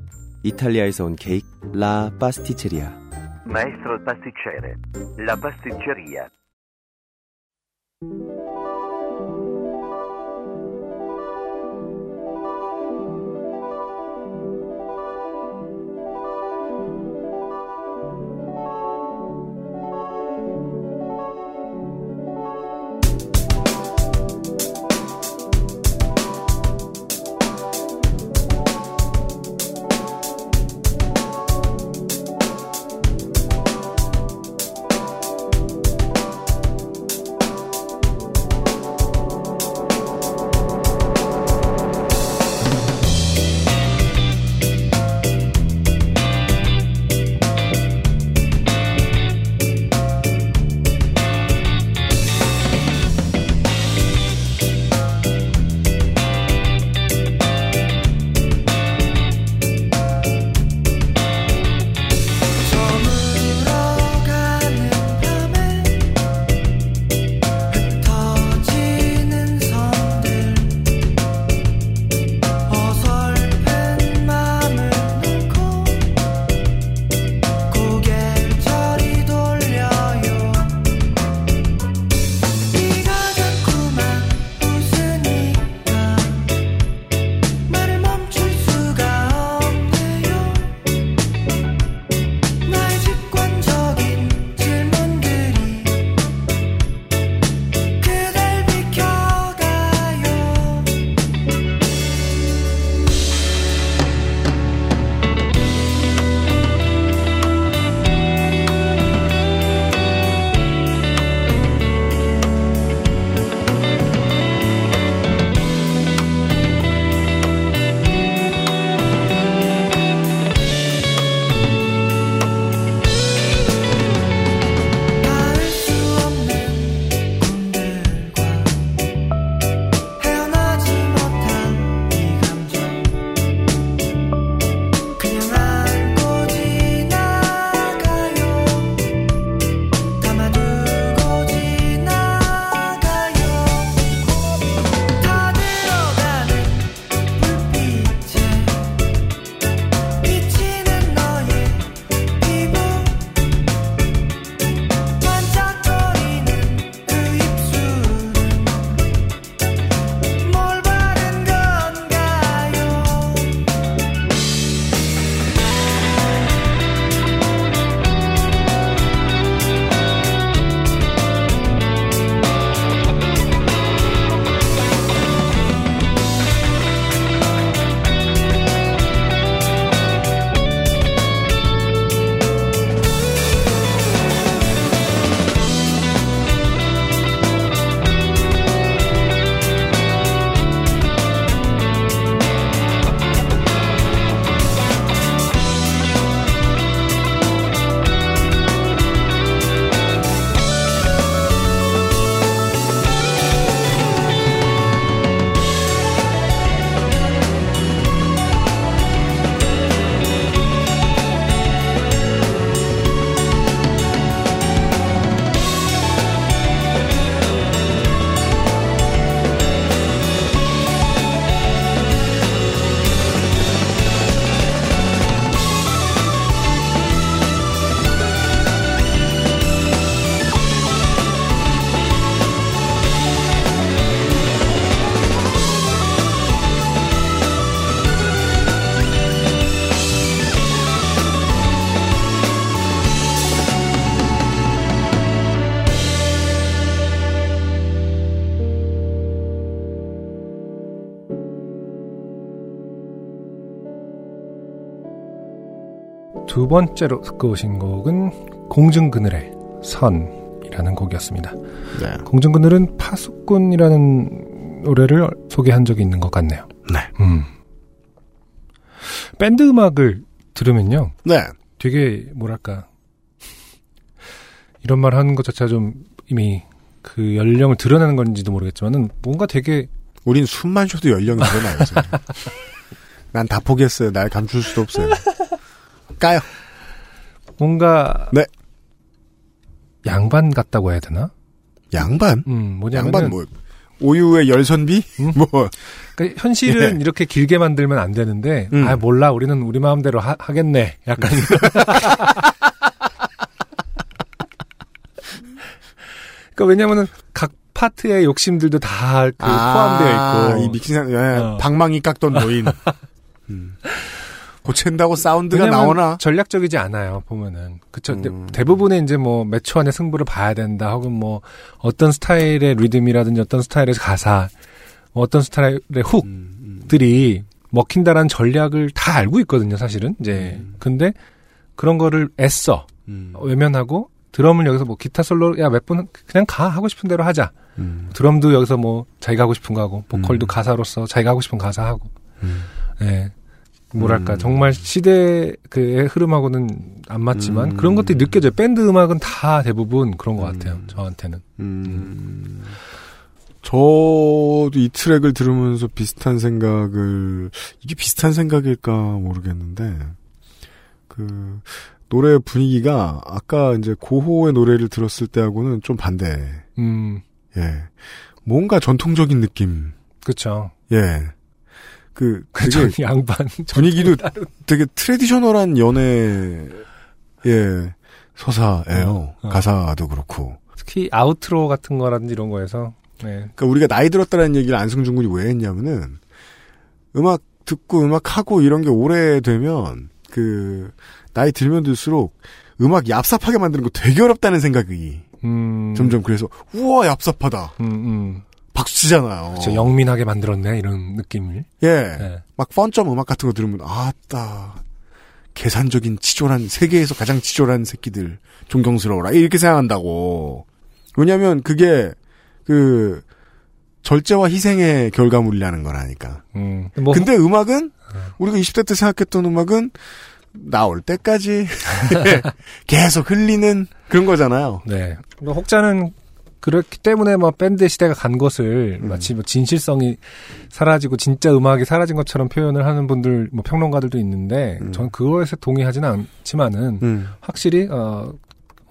이탈리아에서 온 케이크 라 파스티체리아. Maestro pasticcere. La pasticceria. 두 번째로 듣고 오신 곡은 공중그늘의 선이라는 곡이었습니다. 네. 공중그늘은 파수꾼이라는 노래를 소개한 적이 있는 것 같네요. 네. 음. 밴드 음악을 들으면요. 네. 되게 뭐랄까 이런 말 하는 것 자체가 좀 이미 그 연령을 드러내는 건지도 모르겠지만은 뭔가 되게 우린 숨만 쉬어도 연령이 드러나요. 난 다 포기했어요. 날 감출 수도 없어요. 까요. 뭔가 네. 양반 같다고 해야 되나? 양반? 음, 뭐냐면은 양반 뭐 오유의 열선비? 음? 뭐 그러니까 현실은 네. 이렇게 길게 만들면 안 되는데 음. 아 몰라 우리는 우리 마음대로 하, 겠네 약간 그러니까 왜냐면은 각 파트의 욕심들도 다그 포함되어 있고 이 믹싱 예, 어. 방망이 깎던 노인. 음. 고친다고 사운드가 나오나? 전략적이지 않아요 보면은 그쵸 음. 대부분의 이제 뭐 몇 초 안에 승부를 봐야 된다 혹은 뭐 어떤 스타일의 리듬이라든지 어떤 스타일의 가사 뭐 어떤 스타일의 훅들이 먹힌다라는 전략을 다 알고 있거든요 사실은 이제 근데 그런 거를 애써 음. 외면하고 드럼을 여기서 뭐 기타 솔로 야 몇 분 그냥 가 하고 싶은 대로 하자 음. 드럼도 여기서 뭐 자기가 하고 싶은 거 하고 보컬도 가사로서 자기가 하고 싶은 가사 하고 음. 예 뭐랄까 음. 정말 시대 그의 흐름하고는 안 맞지만 음. 그런 것들이 느껴져요 밴드 음악은 다 대부분 그런 것 같아요 저한테는 음. 저도 이 트랙을 들으면서 비슷한 생각을 이게 비슷한 생각일까 모르겠는데 그 노래 분위기가 아까 이제 고호의 노래를 들었을 때하고는 좀 반대. 음 예. 뭔가 전통적인 느낌. 그쵸 예. 그 그쵸 되게 양반 분위기도 되게 트레디셔널한 연애 예 서사예요. 어. 가사도 그렇고. 특히 아우트로 같은 거라든지 이런 거에서 네. 그러니까 우리가 나이 들었다는 얘기를 안승준 군이 왜 했냐면은 음악 듣고 음악 하고 이런 게 오래되면 그 나이 들면 들수록 음악 얍삽하게 만드는 거 되게 어렵다는 생각이 음, 점점 그래서 우와 얍삽하다 음, 음. 박수 치잖아요. 그쵸 영민하게 만들었네 이런 느낌을 예, 네. 막 펀점 음악 같은 거 들으면 아따 계산적인 치졸한 세계에서 가장 치졸한 새끼들 존경스러워라 이렇게 생각한다고. 왜냐하면 그게 그 절제와 희생의 결과물이라는 거라니까. 음. 뭐 근데 음악은 우리가 20대 때 생각했던 음악은 나올 때까지 계속 흘리는 그런 거잖아요. 네. 뭐 혹자는 그렇기 때문에 뭐 밴드 시대가 간 것을 음. 마치 뭐 진실성이 사라지고 진짜 음악이 사라진 것처럼 표현을 하는 분들 뭐 평론가들도 있는데 음. 저는 그거에서 동의하지는 않지만은 확실히 어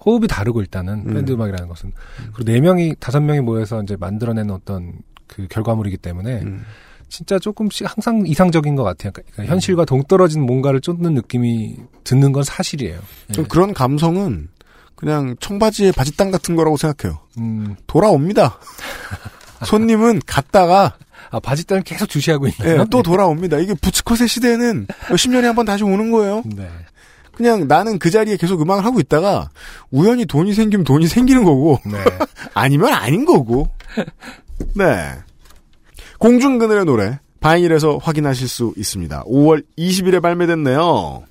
호흡이 다르고 일단은 음. 밴드 음악이라는 것은 그리고 네 명이 다섯 명이 모여서 이제 만들어내는 어떤 그 결과물이기 때문에 음. 진짜 조금씩 항상 이상적인 것 같아요. 그러니까 현실과 동떨어진 뭔가를 쫓는 느낌이 드는 건 사실이에요. 좀 그런 감성은 그냥 청바지에 바지땅 같은 거라고 생각해요. 음. 돌아옵니다. 손님은 갔다가 아 바지땅을 계속 주시하고 예, 있나요? 또 돌아옵니다. 이게 부츠컷의 시대는 몇십 년에 한 번 다시 오는 거예요. 네. 그냥 나는 그 자리에 계속 음악을 하고 있다가 우연히 돈이 생기면 돈이 생기는 거고 네. 아니면 아닌 거고. 네. 공중 그늘의 노래 바인일에서 확인하실 수 있습니다. 5월 20일에 발매됐네요.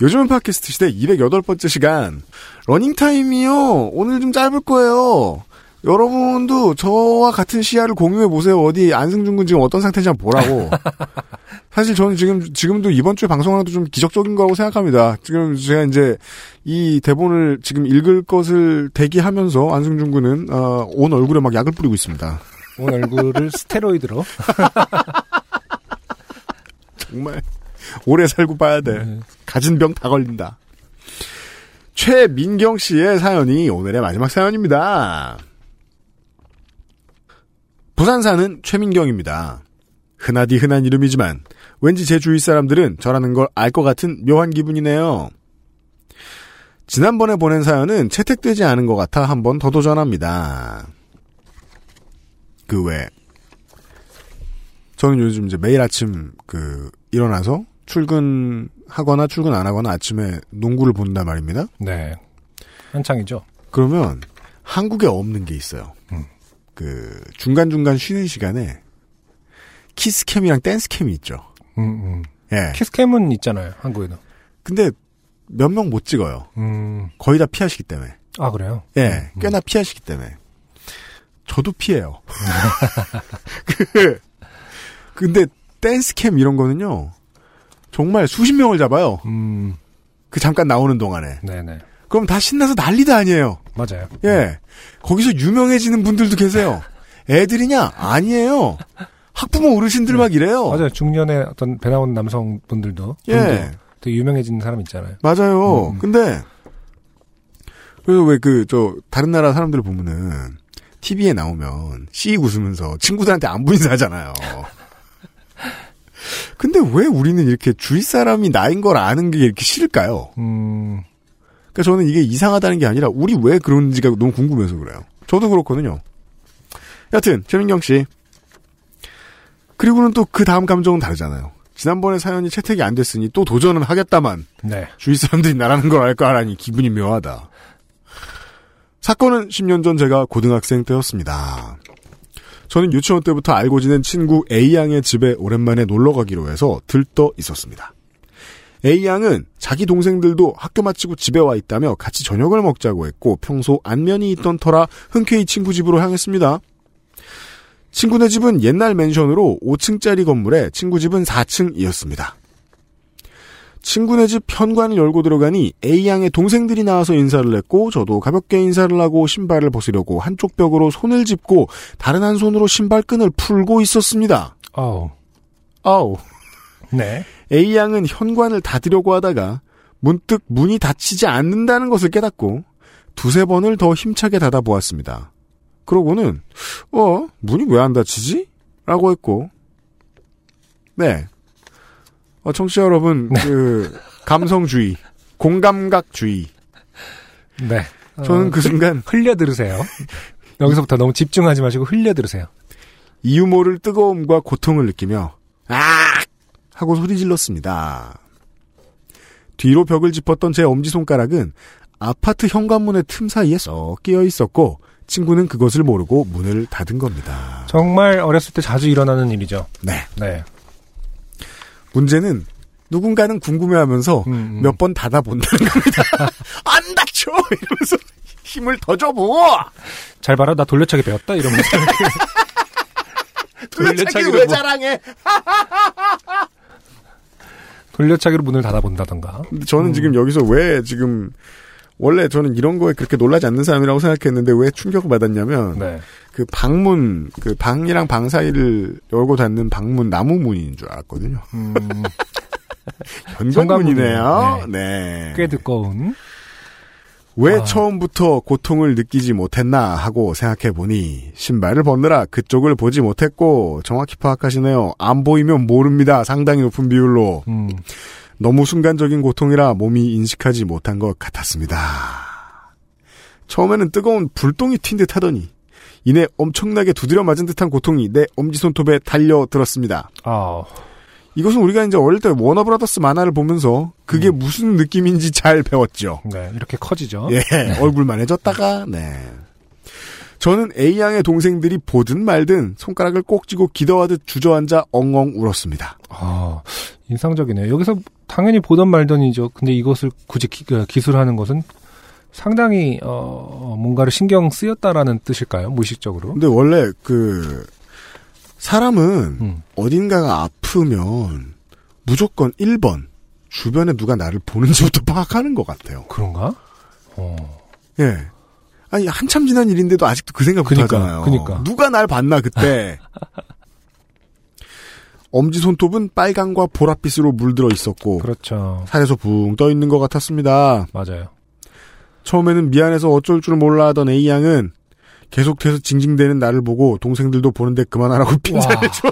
요즘은 팟캐스트 시대 208번째 시간 러닝타임이요. 오늘 좀 짧을 거예요. 여러분도 저와 같은 시야를 공유해 보세요. 어디 안승준 군 지금 어떤 상태인지 한번 보라고. 사실 저는 지금 지금도 이번 주에 방송하는 것도 좀 기적적인 거라고 생각합니다. 지금 제가 이제 이 대본을 지금 읽을 것을 대기하면서 안승준 군은 어, 온 얼굴에 막 약을 뿌리고 있습니다. 온 얼굴을 스테로이드로 정말 오래 살고 봐야 돼. 가진 병 다 걸린다. 최민경 씨의 사연이 오늘의 마지막 사연입니다. 부산 사는 최민경입니다. 흔하디 흔한 이름이지만 왠지 제 주위 사람들은 저라는 걸 알 것 같은 묘한 기분이네요. 지난번에 보낸 사연은 채택되지 않은 것 같아 한 번 더 도전합니다. 그 외, 저는 요즘 이제 매일 아침 그 일어나서 출근하거나 출근 안 하거나 아침에 농구를 본단 말입니다. 네 한창이죠. 그러면 한국에 없는 게 있어요. 음. 그 중간중간 쉬는 시간에 키스캠이랑 댄스캠이 있죠. 음, 음. 예. 키스캠은 있잖아요 한국에도. 근데 몇 명 못 찍어요. 음. 거의 다 피하시기 때문에. 아, 그래요? 예, 음. 꽤나 피하시기 때문에. 저도 피해요. 그, 근데 댄스캠 이런 거는요, 정말 수십 명을 잡아요. 음. 그 잠깐 나오는 동안에. 네네. 그럼 다 신나서 난리도 아니에요. 맞아요. 예. 거기서 유명해지는 분들도 계세요. 애들이냐? 아니에요. 학부모 어르신들 막 이래요. 맞아요. 중년의 어떤 배 나온 남성분들도. 예. 되게 유명해지는 사람 있잖아요. 맞아요. 음. 근데 그래서 왜 그 저 다른 나라 사람들 보면은 TV에 나오면 씩 웃으면서 친구들한테 안부 인사하잖아요. 근데 왜 우리는 이렇게 주위 사람이 나인 걸 아는 게 이렇게 싫을까요? 음. 그러니까 저는 이게 이상하다는 게 아니라 우리 왜 그런지가 너무 궁금해서 그래요. 저도 그렇거든요. 여튼 최민경 씨. 그리고는 또 그 다음 감정은 다르잖아요. 지난번에 사연이 채택이 안 됐으니 또 도전은 하겠다만 네. 주위 사람들이 나라는 걸 알까 하라니 기분이 묘하다. 사건은 10년 전 제가 고등학생 때였습니다. 저는 유치원 때부터 알고 지낸 친구 A양의 집에 오랜만에 놀러 가기로 해서 들떠 있었습니다. A양은 자기 동생들도 학교 마치고 집에 와 있다며 같이 저녁을 먹자고 했고 평소 안면이 있던 터라 흔쾌히 친구 집으로 향했습니다. 친구네 집은 옛날 맨션으로 5층짜리 건물에 친구 집은 4층이었습니다. 친구네 집 현관을 열고 들어가니 A양의 동생들이 나와서 인사를 했고 저도 가볍게 인사를 하고 신발을 벗으려고 한쪽 벽으로 손을 짚고 다른 한 손으로 신발끈을 풀고 있었습니다. 아우. 아우. 네. A양은 현관을 닫으려고 하다가 문득 문이 닫히지 않는다는 것을 깨닫고 두세 번을 더 힘차게 닫아보았습니다. 그러고는 어? 문이 왜 안 닫히지? 라고 했고 네. 어, 청취자 여러분 그 감성주의, 공감각주의 네. 저는 어, 그 순간 흘려 들으세요. 여기서부터 너무 집중하지 마시고 흘려 들으세요. 이 유 모를 뜨거움과 고통을 느끼며 아 하고 소리 질렀습니다. 뒤로 벽을 짚었던 제 엄지손가락은 아파트 현관문의 틈 사이에 쏙 끼어 있었고 친구는 그것을 모르고 문을 닫은 겁니다. 정말 어렸을 때 자주 일어나는 일이죠. 네. 네. 문제는 누군가는 궁금해하면서 음, 몇번 닫아본다는 겁니다. 안 닫혀! 이러면서 힘을 더 줘보! 잘 봐라, 나 돌려차기 배웠다? 이러면서. 돌려차기 왜 뭐- 자랑해? 돌려차기로 문을 닫아본다던가. 저는 지금 여기서 왜 지금 원래 저는 이런 거에 그렇게 놀라지 않는 사람이라고 생각했는데 왜 충격을 받았냐면 네. 그 방문 그 방이랑 방 사이를 열고 닫는 방문 나무 문인 줄 알았거든요. 음, 현관문이네요. 현관문이네요. 네. 꽤 두꺼운. 왜 아. 처음부터 고통을 느끼지 못했나 하고 생각해 보니 신발을 벗느라 그쪽을 보지 못했고 정확히 파악하시네요. 안 보이면 모릅니다. 상당히 높은 비율로. 음, 너무 순간적인 고통이라 몸이 인식하지 못한 것 같았습니다. 처음에는 뜨거운 불똥이 튄 듯 하더니 이내 엄청나게 두드려 맞은 듯한 고통이 내 엄지손톱에 달려들었습니다. 아, 이것은 우리가 이제 어릴 때 워너브라더스 만화를 보면서 그게 무슨 느낌인지 잘 배웠죠. 네. 이렇게 커지죠. 예, 얼굴만 해졌다가, 네. 저는 A양의 동생들이 보든 말든 손가락을 꼭 쥐고 기도하듯 주저앉아 엉엉 울었습니다. 아, 인상적이네요. 여기서 당연히 보던 말던이죠. 근데 이것을 굳이 기, 그 기술하는 것은 상당히 어 뭔가를 신경 쓰였다라는 뜻일까요? 무의식적으로. 근데 원래 그, 사람은 음. 어딘가가 아프면 무조건 1번, 주변에 누가 나를 보는지부터 파악하는 것 같아요. 그런가? 어. 예. 아니, 한참 지난 일인데도 아직도 그 생각부터 그니까, 하잖아요. 그니까. 누가 날 봤나, 그때. 엄지손톱은 빨강과 보랏빛으로 물들어 있었고, 그렇죠. 살에서 붕 떠 있는 것 같았습니다. 맞아요. 처음에는 미안해서 어쩔 줄 몰라 하던 A양은 계속해서 징징대는 나를 보고 동생들도 보는데 그만하라고 핀잔을 줘.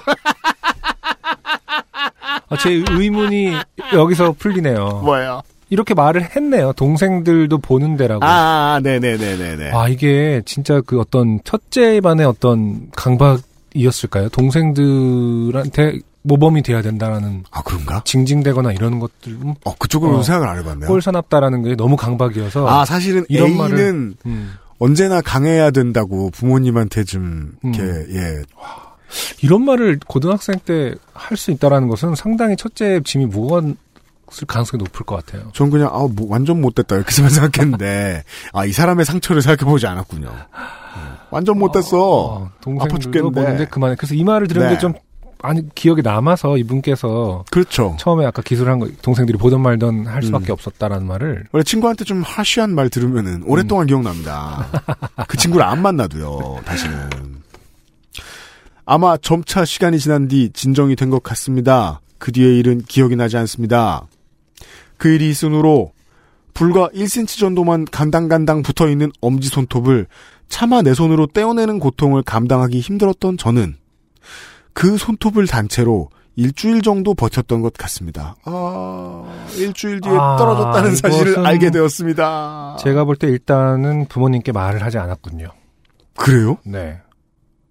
아, 제 의문이 여기서 풀리네요. 뭐예요? 이렇게 말을 했네요. 동생들도 보는데라고. 아, 네네네네네. 아, 이게 진짜 그 어떤 첫째 반의 어떤 강박이었을까요? 동생들한테 모범이 돼야 된다라는 아, 그런가? 징징대거나 이런 것들 음, 어, 그쪽으로 어. 생각을 안 해봤네요. 꼴사납다라는 게 너무 강박이어서 아, 사실은 이런 A는 말을 음, 언제나 강해야 된다고 부모님한테 좀, 이렇게, 음. 예. 이런 말을 고등학생 때 할 수 있다라는 것은 상당히 첫째 짐이 무거운 가능성이 높을 것 같아요. 전 그냥 아, 뭐, 완전 못됐다 이렇게 생각했는데 아 이 사람의 상처를 생각해보지 않았군요. 음, 완전 못됐어. 어, 아파 동생들도 죽겠는데. 보는데 그만해. 그래서 이 말을 들은 네. 게좀 아니 기억에 남아서 이분께서 그렇죠. 처음에 아까 기술한 거 동생들이 보던 말던 할 수밖에 음. 없었다라는 말을 원래 친구한테 좀 하시한 말 들으면은 오랫동안 음. 기억납니다. 그 친구를 안 만나도요. 다시는. 아마 점차 시간이 지난 뒤 진정이 된 것 같습니다. 그 뒤의 일은 기억이 나지 않습니다. 그 일이 있은 후로 불과 1cm 정도만 간당간당 붙어 있는 엄지 손톱을 차마 내 손으로 떼어내는 고통을 감당하기 힘들었던 저는 그 손톱을 단체로 일주일 정도 버텼던 것 같습니다. 아, 일주일 뒤에 아, 떨어졌다는 사실을 알게 되었습니다. 제가 볼 때 일단은 부모님께 말을 하지 않았군요. 그래요? 네.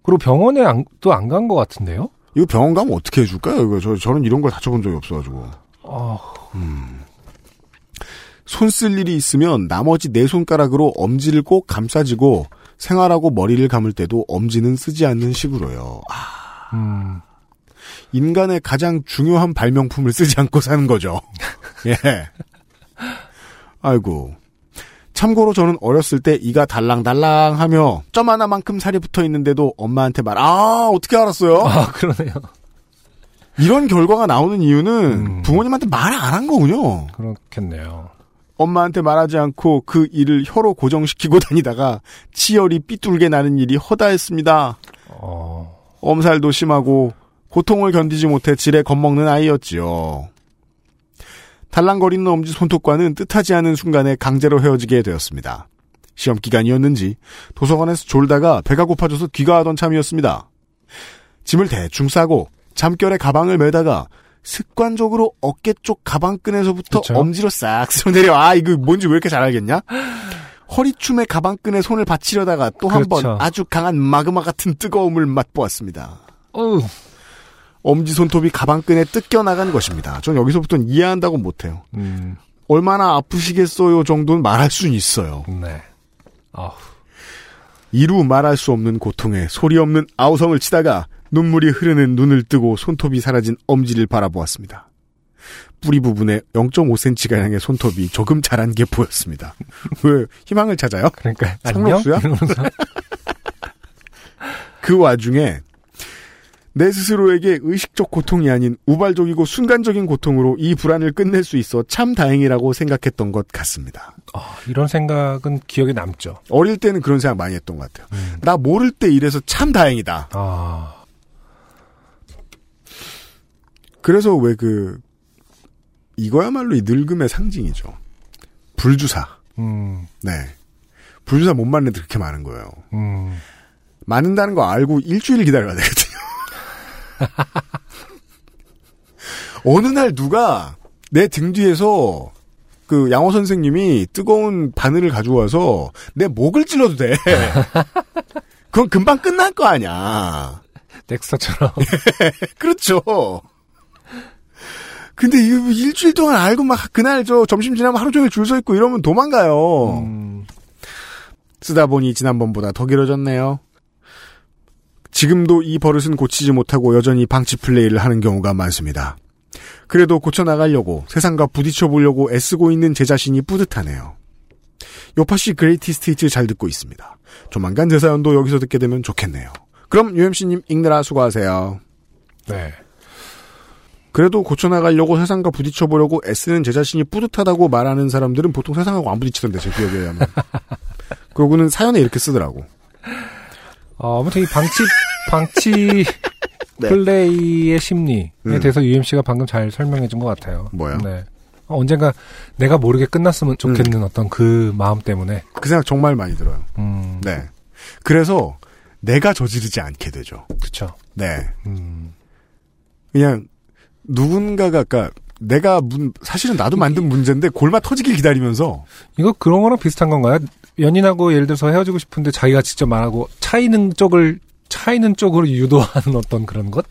그리고 병원에 또 안 간 것 같은데요? 이거 병원 가면 어떻게 해줄까요? 이거 저, 저는 이런 걸 다쳐본 적이 없어가지고. 어, 손쓸 일이 있으면 나머지 네 손가락으로 엄지를 꼭 감싸지고 생활하고 머리를 감을 때도 엄지는 쓰지 않는 식으로요. 아, 음, 인간의 가장 중요한 발명품을 쓰지 않고 사는 거죠. 예. 아이고. 참고로 저는 어렸을 때 이가 달랑달랑 하며 점 하나만큼 살이 붙어 있는데도 엄마한테 말, 아, 어떻게 알았어요? 아 그러네요. 이런 결과가 나오는 이유는 음. 부모님한테 말 안 한 거군요. 그렇겠네요. 엄마한테 말하지 않고 그 일을 혀로 고정시키고 다니다가 치열이 삐뚤게 나는 일이 허다했습니다. 어, 엄살도 심하고 고통을 견디지 못해 지레 겁먹는 아이였지요. 달랑거리는 엄지 손톱과는 뜻하지 않은 순간에 강제로 헤어지게 되었습니다. 시험 기간이었는지 도서관에서 졸다가 배가 고파져서 귀가하던 참이었습니다. 짐을 대충 싸고 잠결에 가방을 메다가 습관적으로 어깨 쪽 가방끈에서부터 그쵸. 엄지로 싹 쓸어 내려. 아 이거 뭔지 왜 이렇게 잘 알겠냐? 허리춤에 가방끈에 손을 받치려다가 또 한번 그렇죠. 아주 강한 마그마 같은 뜨거움을 맛보았습니다. 어우, 엄지 손톱이 가방끈에 뜯겨 나간 것입니다. 전 여기서부터는 이해한다고 못해요. 음, 얼마나 아프시겠어요 정도는 말할 수는 있어요. 네. 아, 이루 말할 수 없는 고통에 소리 없는 아우성을 치다가 눈물이 흐르는 눈을 뜨고 손톱이 사라진 엄지를 바라보았습니다. 뿌리 부분에 0.5cm가량의 손톱이 조금 자란 게 보였습니다. 왜 희망을 찾아요? 그러니까. 상록수야? 그 와중에 내 스스로에게 의식적 고통이 아닌 우발적이고 순간적인 고통으로 이 불안을 끝낼 수 있어 참 다행이라고 생각했던 것 같습니다. 아, 이런 생각은 기억에 남죠. 어릴 때는 그런 생각 많이 했던 것 같아요. 음. 나 모를 때 이래서 참 다행이다. 아, 그래서 왜 그 이거야말로 이 늙음의 상징이죠. 불주사. 음, 네. 불주사 못 맞는 애들 그렇게 많은 거예요. 음, 맞는다는 거 알고 일주일 기다려야 되거든요. 어느 날 누가 내 등 뒤에서 그 양호 선생님이 뜨거운 바늘을 가져와서 내 목을 찔러도 돼. 그건 금방 끝날 거 아니야. 넥스터처럼. 그렇죠. 근데 이거 일주일 동안 알고 막 그날 저 점심 지나면 하루 종일 줄 서 있고 이러면 도망가요. 음, 쓰다 보니 지난번보다 더 길어졌네요. 지금도 이 버릇은 고치지 못하고 여전히 방치 플레이를 하는 경우가 많습니다. 그래도 고쳐나가려고 세상과 부딪혀 보려고 애쓰고 있는 제 자신이 뿌듯하네요. 요팟시 Greatest Hit 잘 듣고 있습니다. 조만간 제 사연도 여기서 듣게 되면 좋겠네요. 그럼 UMC님 읽느라 수고하세요. 네. 그래도 고쳐나가려고 세상과 부딪혀 보려고 애쓰는 제 자신이 뿌듯하다고 말하는 사람들은 보통 세상하고 안 부딪히던데 제 기억에 의하면. 그러고는 사연에 이렇게 쓰더라고. 어, 아무튼 이 방치, 방치 네. 플레이의 심리에 음. 대해서 UMC가 방금 잘 설명해 준 것 같아요. 뭐요? 네. 어, 언젠가 내가 모르게 끝났으면 좋겠는 어떤 그 마음 때문에. 그 생각 정말 많이 들어요. 음, 네. 그래서 내가 저지르지 않게 되죠. 그쵸. 네. 음, 그냥 누군가가 아까 내가 문 사실은 나도 만든 문제인데 골마 터지길 기다리면서 이거 그런 거랑 비슷한 건가요? 연인하고 예를 들어서 헤어지고 싶은데 자기가 직접 말하고 차이는 쪽을, 차이는 쪽으로 유도하는 어떤 그런 것?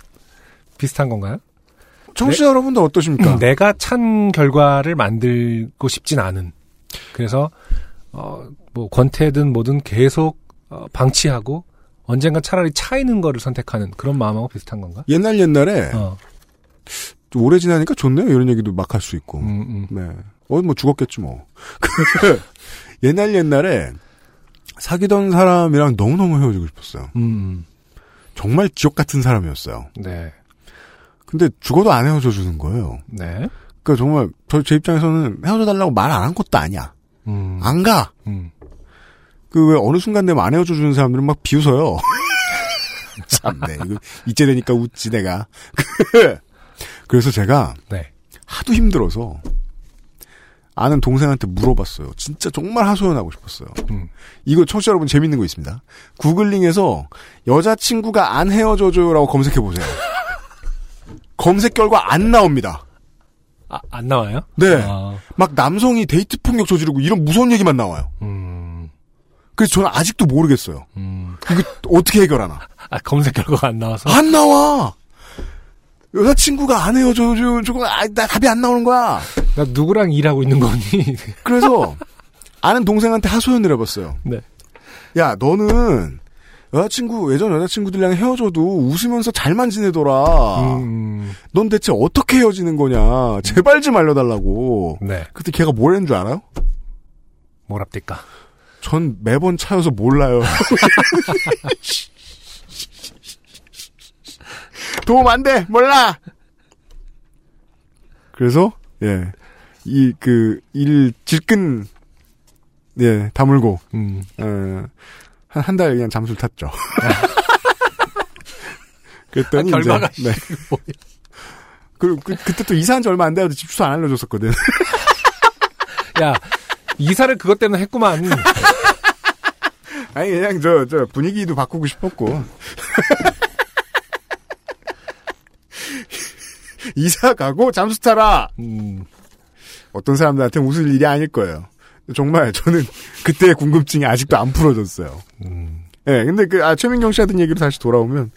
비슷한 건가요? 청취자 여러분들 어떠십니까? 음, 내가 찬 결과를 만들고 싶진 않은. 그래서 어, 뭐 권태든 뭐든 계속 어, 방치하고 언젠가 차라리 차이는 거를 선택하는 그런 마음하고 비슷한 건가? 옛날 옛날에 어, 좀 오래 지나니까 좋네요. 이런 얘기도 막 할 수 있고. 음, 음. 네. 어, 뭐 죽었겠지 뭐. 옛날 옛날에 사귀던 사람이랑 너무너무 헤어지고 싶었어요. 음, 정말 지옥 같은 사람이었어요. 네. 근데 죽어도 안 헤어져 주는 거예요. 네. 그러니까 정말 저 제 입장에서는 헤어져 달라고 말 안 한 것도 아니야. 음. 안 가. 음. 그왜 어느 순간 되면 안 헤어져 주는 사람들은 막 비웃어요. 참네. 이거 이제 되니까 웃지 내가. 그래서 제가 네. 하도 힘들어서 아는 동생한테 물어봤어요. 진짜 정말 하소연하고 싶었어요. 음. 이거 청취자 여러분 재밌는 거 있습니다. 구글링에서 여자친구가 안 헤어져줘요라고 검색해보세요. 검색 결과 안 나옵니다. 아, 안 나와요? 네. 아, 막 남성이 데이트 폭력 저지르고 이런 무서운 얘기만 나와요. 음, 그래서 저는 아직도 모르겠어요. 음. 이거 어떻게 해결하나? 아, 검색 결과가 안 나와서? 안 나와! 여자친구가 안 헤어져줘, 저거, 아, 나 답이 안 나오는 거야. 나 누구랑 일하고 있는 거니? 그래서, 아는 동생한테 하소연을 해봤어요. 네. 야, 너는, 여자친구, 예전 여자친구들이랑 헤어져도 웃으면서 잘만 지내더라. 음, 넌 대체 어떻게 헤어지는 거냐. 제발 좀 알려달라고. 네. 그때 걔가 뭘 했는 줄 알아요? 뭐랍니까? 전 매번 차여서 몰라요. 도움 안 돼! 몰라! 그래서, 예. 이, 그, 일, 질끈, 예, 다물고, 음, 어, 한, 한달 그냥 잠수를 탔죠. 그랬더니, 아, 결과가 이제, 네. 그리고 그, 그때 또 이사한 지 얼마 안 돼서 집 주소 안 알려줬었거든. 야, 이사를 그것 때문에 했구만. 아니, 그냥 저, 저, 분위기도 바꾸고 싶었고. 이사 가고 잠수 타라! 음, 어떤 사람들한테 웃을 일이 아닐 거예요. 정말 저는 그때의 궁금증이 아직도 안 풀어졌어요. 음, 예, 근데 그, 아, 최민경 씨 하던 얘기로 다시 돌아오면,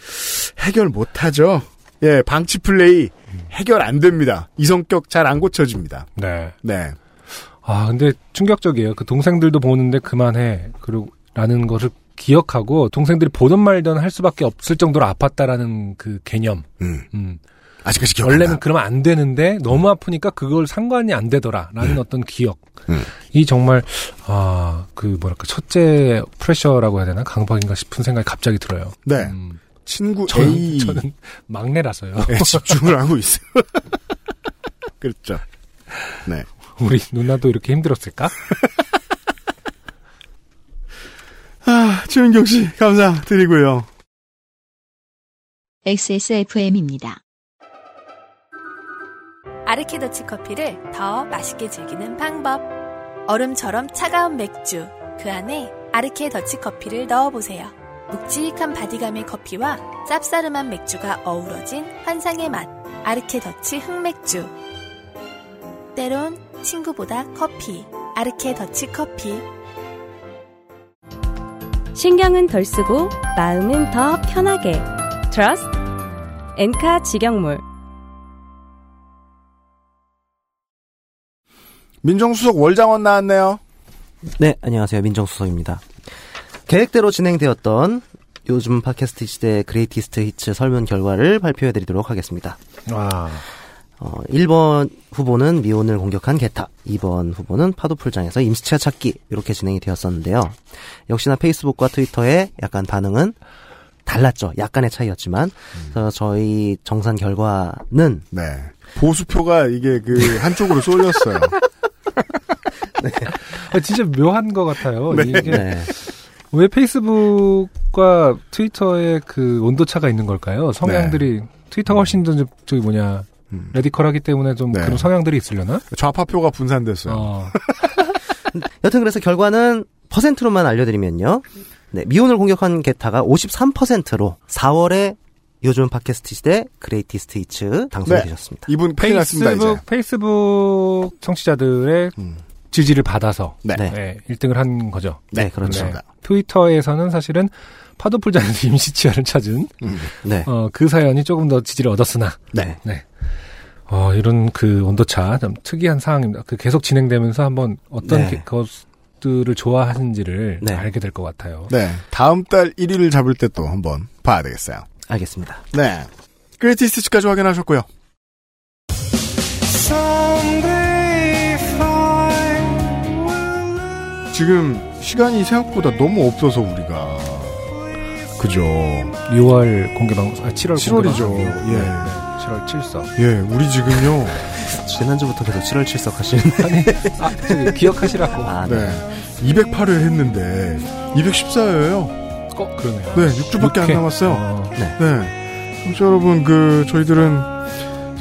해결 못하죠. 예, 방치 플레이, 해결 안 됩니다. 이 성격 잘 안 고쳐집니다. 네. 네. 아, 근데 충격적이에요. 그 동생들도 보는데 그만해. 그리고, 라는 것을 기억하고 동생들이 보든 말든 할 수밖에 없을 정도로 아팠다라는 그 개념. 음, 음. 아직까지 기억나. 원래는 그러면 안 되는데 너무 아프니까 그걸 상관이 안 되더라라는 어떤 기억. 음. 이 정말 아 그 뭐랄까 첫째 프레셔라고 해야 되나 강박인가 싶은 생각이 갑자기 들어요. 네. 음, 친구 저는, A. 저는 막내라서요. 에 집중을 하고 있어요. 그렇죠. 네. 우리 누나도 이렇게 힘들었을까? 아, 최민경 씨, 감사드리고요. XSFM입니다. 아르케더치 커피를 더 맛있게 즐기는 방법. 얼음처럼 차가운 맥주. 그 안에 아르케 더치 커피를 넣어보세요. 묵직한 바디감의 커피와 쌉싸름한 맥주가 어우러진 환상의 맛. 아르케 더치 흑맥주. 때론 친구보다 커피. 아르케 더치 커피. 신경은 덜 쓰고 마음은 더 편하게 Trust 엔카 직영몰 민정수석 월장원 나왔네요. 네, 안녕하세요. 민정수석입니다. 계획대로 진행되었던 요즘 팟캐스트 시대 Greatest Hits 설문 결과를 발표해 드리도록 하겠습니다. 아, 어, 1번 후보는 미모를 공격한 개타, 2번 후보는 파도풀장에서 임시차 찾기 이렇게 진행이 되었었는데요. 역시나 페이스북과 트위터의 약간 반응은 달랐죠. 약간의 차이였지만 그래서 저희 정산 결과는 네. 보수표가 이게 그 한쪽으로 쏠렸어요. 아, 진짜 묘한 것 같아요. 네. 이게 네. 왜 페이스북과 트위터에 그 온도 차가 있는 걸까요? 성향들이 트위터가 훨씬 더 저기 뭐냐 음. radical하기 때문에 좀 네. 그런 성향들이 있으려나? 좌파표가 분산됐어요. 어, 여튼 그래서 결과는 퍼센트로만 알려드리면요. 네, 미모를 공격한 개타가 53%로 4월에 요즘 팟캐스트 시대 Greatest Hits 당선이 네. 되셨습니다. 이분 큰일 났습니다, 이제. 페이스북 페이스북 청취자들의 음. 지지를 받아서 네. 네. 네, 1등을 한 거죠. 네, 그렇죠. 네. 트위터에서는 사실은 파도풀장에서 임시 치아를 찾은 음. 네. 어, 그 사연이 조금 더 지지를 얻었으나 네. 네. 어, 이런 그 온도차 좀 특이한 상황입니다. 그 계속 진행되면서 한번 어떤 네. 게- 것들을 좋아하는지를 네. 알게 될 것 같아요. 네. 다음 달 1위를 잡을 때 또 한번 봐야 되겠어요. 알겠습니다. 네. 그레이티스트까지 확인하셨고요. someday find 지금 시간이 생각보다 너무 없어서 우리가 그죠. 6월 공개 방송, 아, 7월 7월이죠. 공개 방송. 예. 네, 7월 7석. 예, 우리 지금요. 지난주부터 계속 7월 7석 하시는데. 아니, 아, 기억하시라고. 아, 네. 208회 했는데 214회예요. 어, 그러네요. 네, 6주밖에 안 육회. 남았어요. 어, 네. 네. 청취자 여러분, 그, 저희들은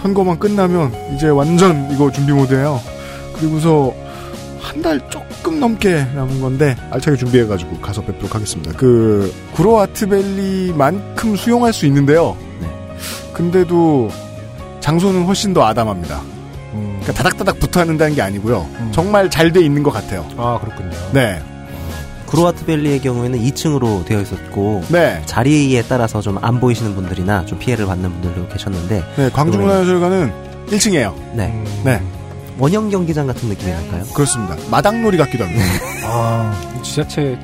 선거만 끝나면 이제 완전 이거 준비 모드예요 그리고서 한 달 조금 넘게 남은 건데 알차게 준비해가지고 가서 뵙도록 하겠습니다. 그, 구로아트밸리만큼 수용할 수 있는데요. 네. 근데도 장소는 훨씬 더 아담합니다. 음. 그러니까 다닥다닥 붙어 한다는 게 아니고요. 음. 정말 잘 돼 있는 것 같아요. 아, 그렇군요. 네. 구로와트밸리의 경우에는 2층으로 되어 있었고 네. 자리에 따라서 좀 안 보이시는 분들이나 좀 피해를 받는 분들도 계셨는데 네, 광주문화예술관은 1층이에요. 네. 음. 네. 원형 경기장 같은 느낌이랄까요? 그렇습니다. 마당놀이 같기도 합니다. 아, 지자체에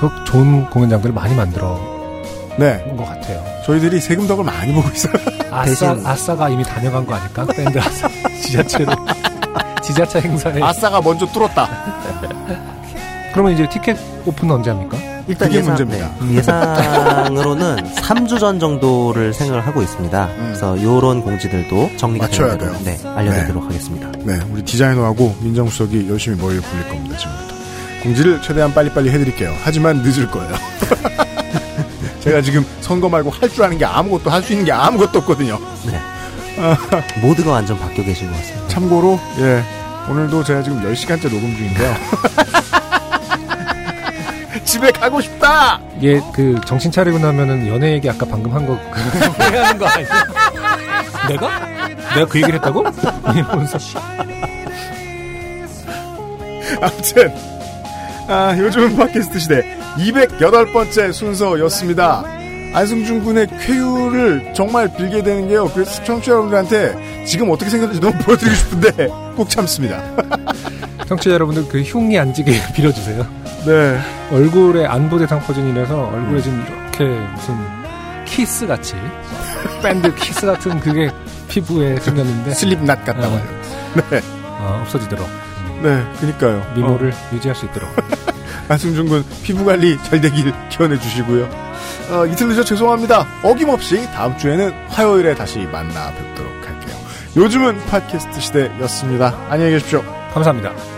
그 좋은 공연장들을 많이 만들어 네. 온것 같아요. 저희들이 세금 덕을 많이 보고 있어요. 아싸, 대신- 아싸가 이미 다녀간 거 아닐까? 밴드 아싸. 지자체로. 지자체 행사에. 아싸가 먼저 뚫었다. 그러면 이제 티켓 오픈 언제 합니까? 일단 그게 예상, 문제입니다. 네, 예상으로는 3주 전 정도를 생각을 하고 있습니다. 그래서 요런 공지들도 정리가 음. 맞춰야 돼요. 네, 알려드리도록 하겠습니다. 네, 우리 디자이너하고 민정수석이 열심히 머리를 굴릴 겁니다, 지금부터. 공지를 최대한 빨리빨리 해드릴게요. 하지만 늦을 거예요. 제가 지금 선거 말고 할 줄 아는 게 아무것도 할 수 있는 게 아무것도 없거든요. 네. 모두가 완전 바뀌어 계신 것 같습니다. 참고로, 예. 오늘도 제가 지금 10시간째 녹음 중인데요. 집에 가고 싶다! 얘, 그, 정신 차리고 나면은 연애 얘기 아까 방금 한 거, 그, 후회하는 거 아니야? 내가? 내가 그 얘기를 했다고? 이러면서. 아무튼, 아, 요즘은 팟캐스트 시대 208번째 순서였습니다. 안승준 군의 쾌유를 정말 빌게 되는 게요. 그래서 청취자 여러분들한테 지금 어떻게 생겼는지 너무 보여드리고 싶은데 꼭 참습니다. 청취자 여러분들 그 흉이 안 지게 빌어주세요. 네. 얼굴에 안부대상 퍼진이라서 얼굴에 지금 이렇게 무슨 키스 같이 밴드 키스 같은 그게 피부에 생겼는데 Slipknot 같다고 어. 하죠. 네. 어, 없어지도록 네, 그니까요. 미모를 유지할 수 있도록 안승준 군 피부 관리 잘 되길 기원해 주시고요. 어, 이틀 늦어 죄송합니다. 어김없이 다음 주에는 화요일에 다시 만나 뵙도록 할게요. 요즘은 팟캐스트 시대였습니다. 안녕히 계십시오. 감사합니다.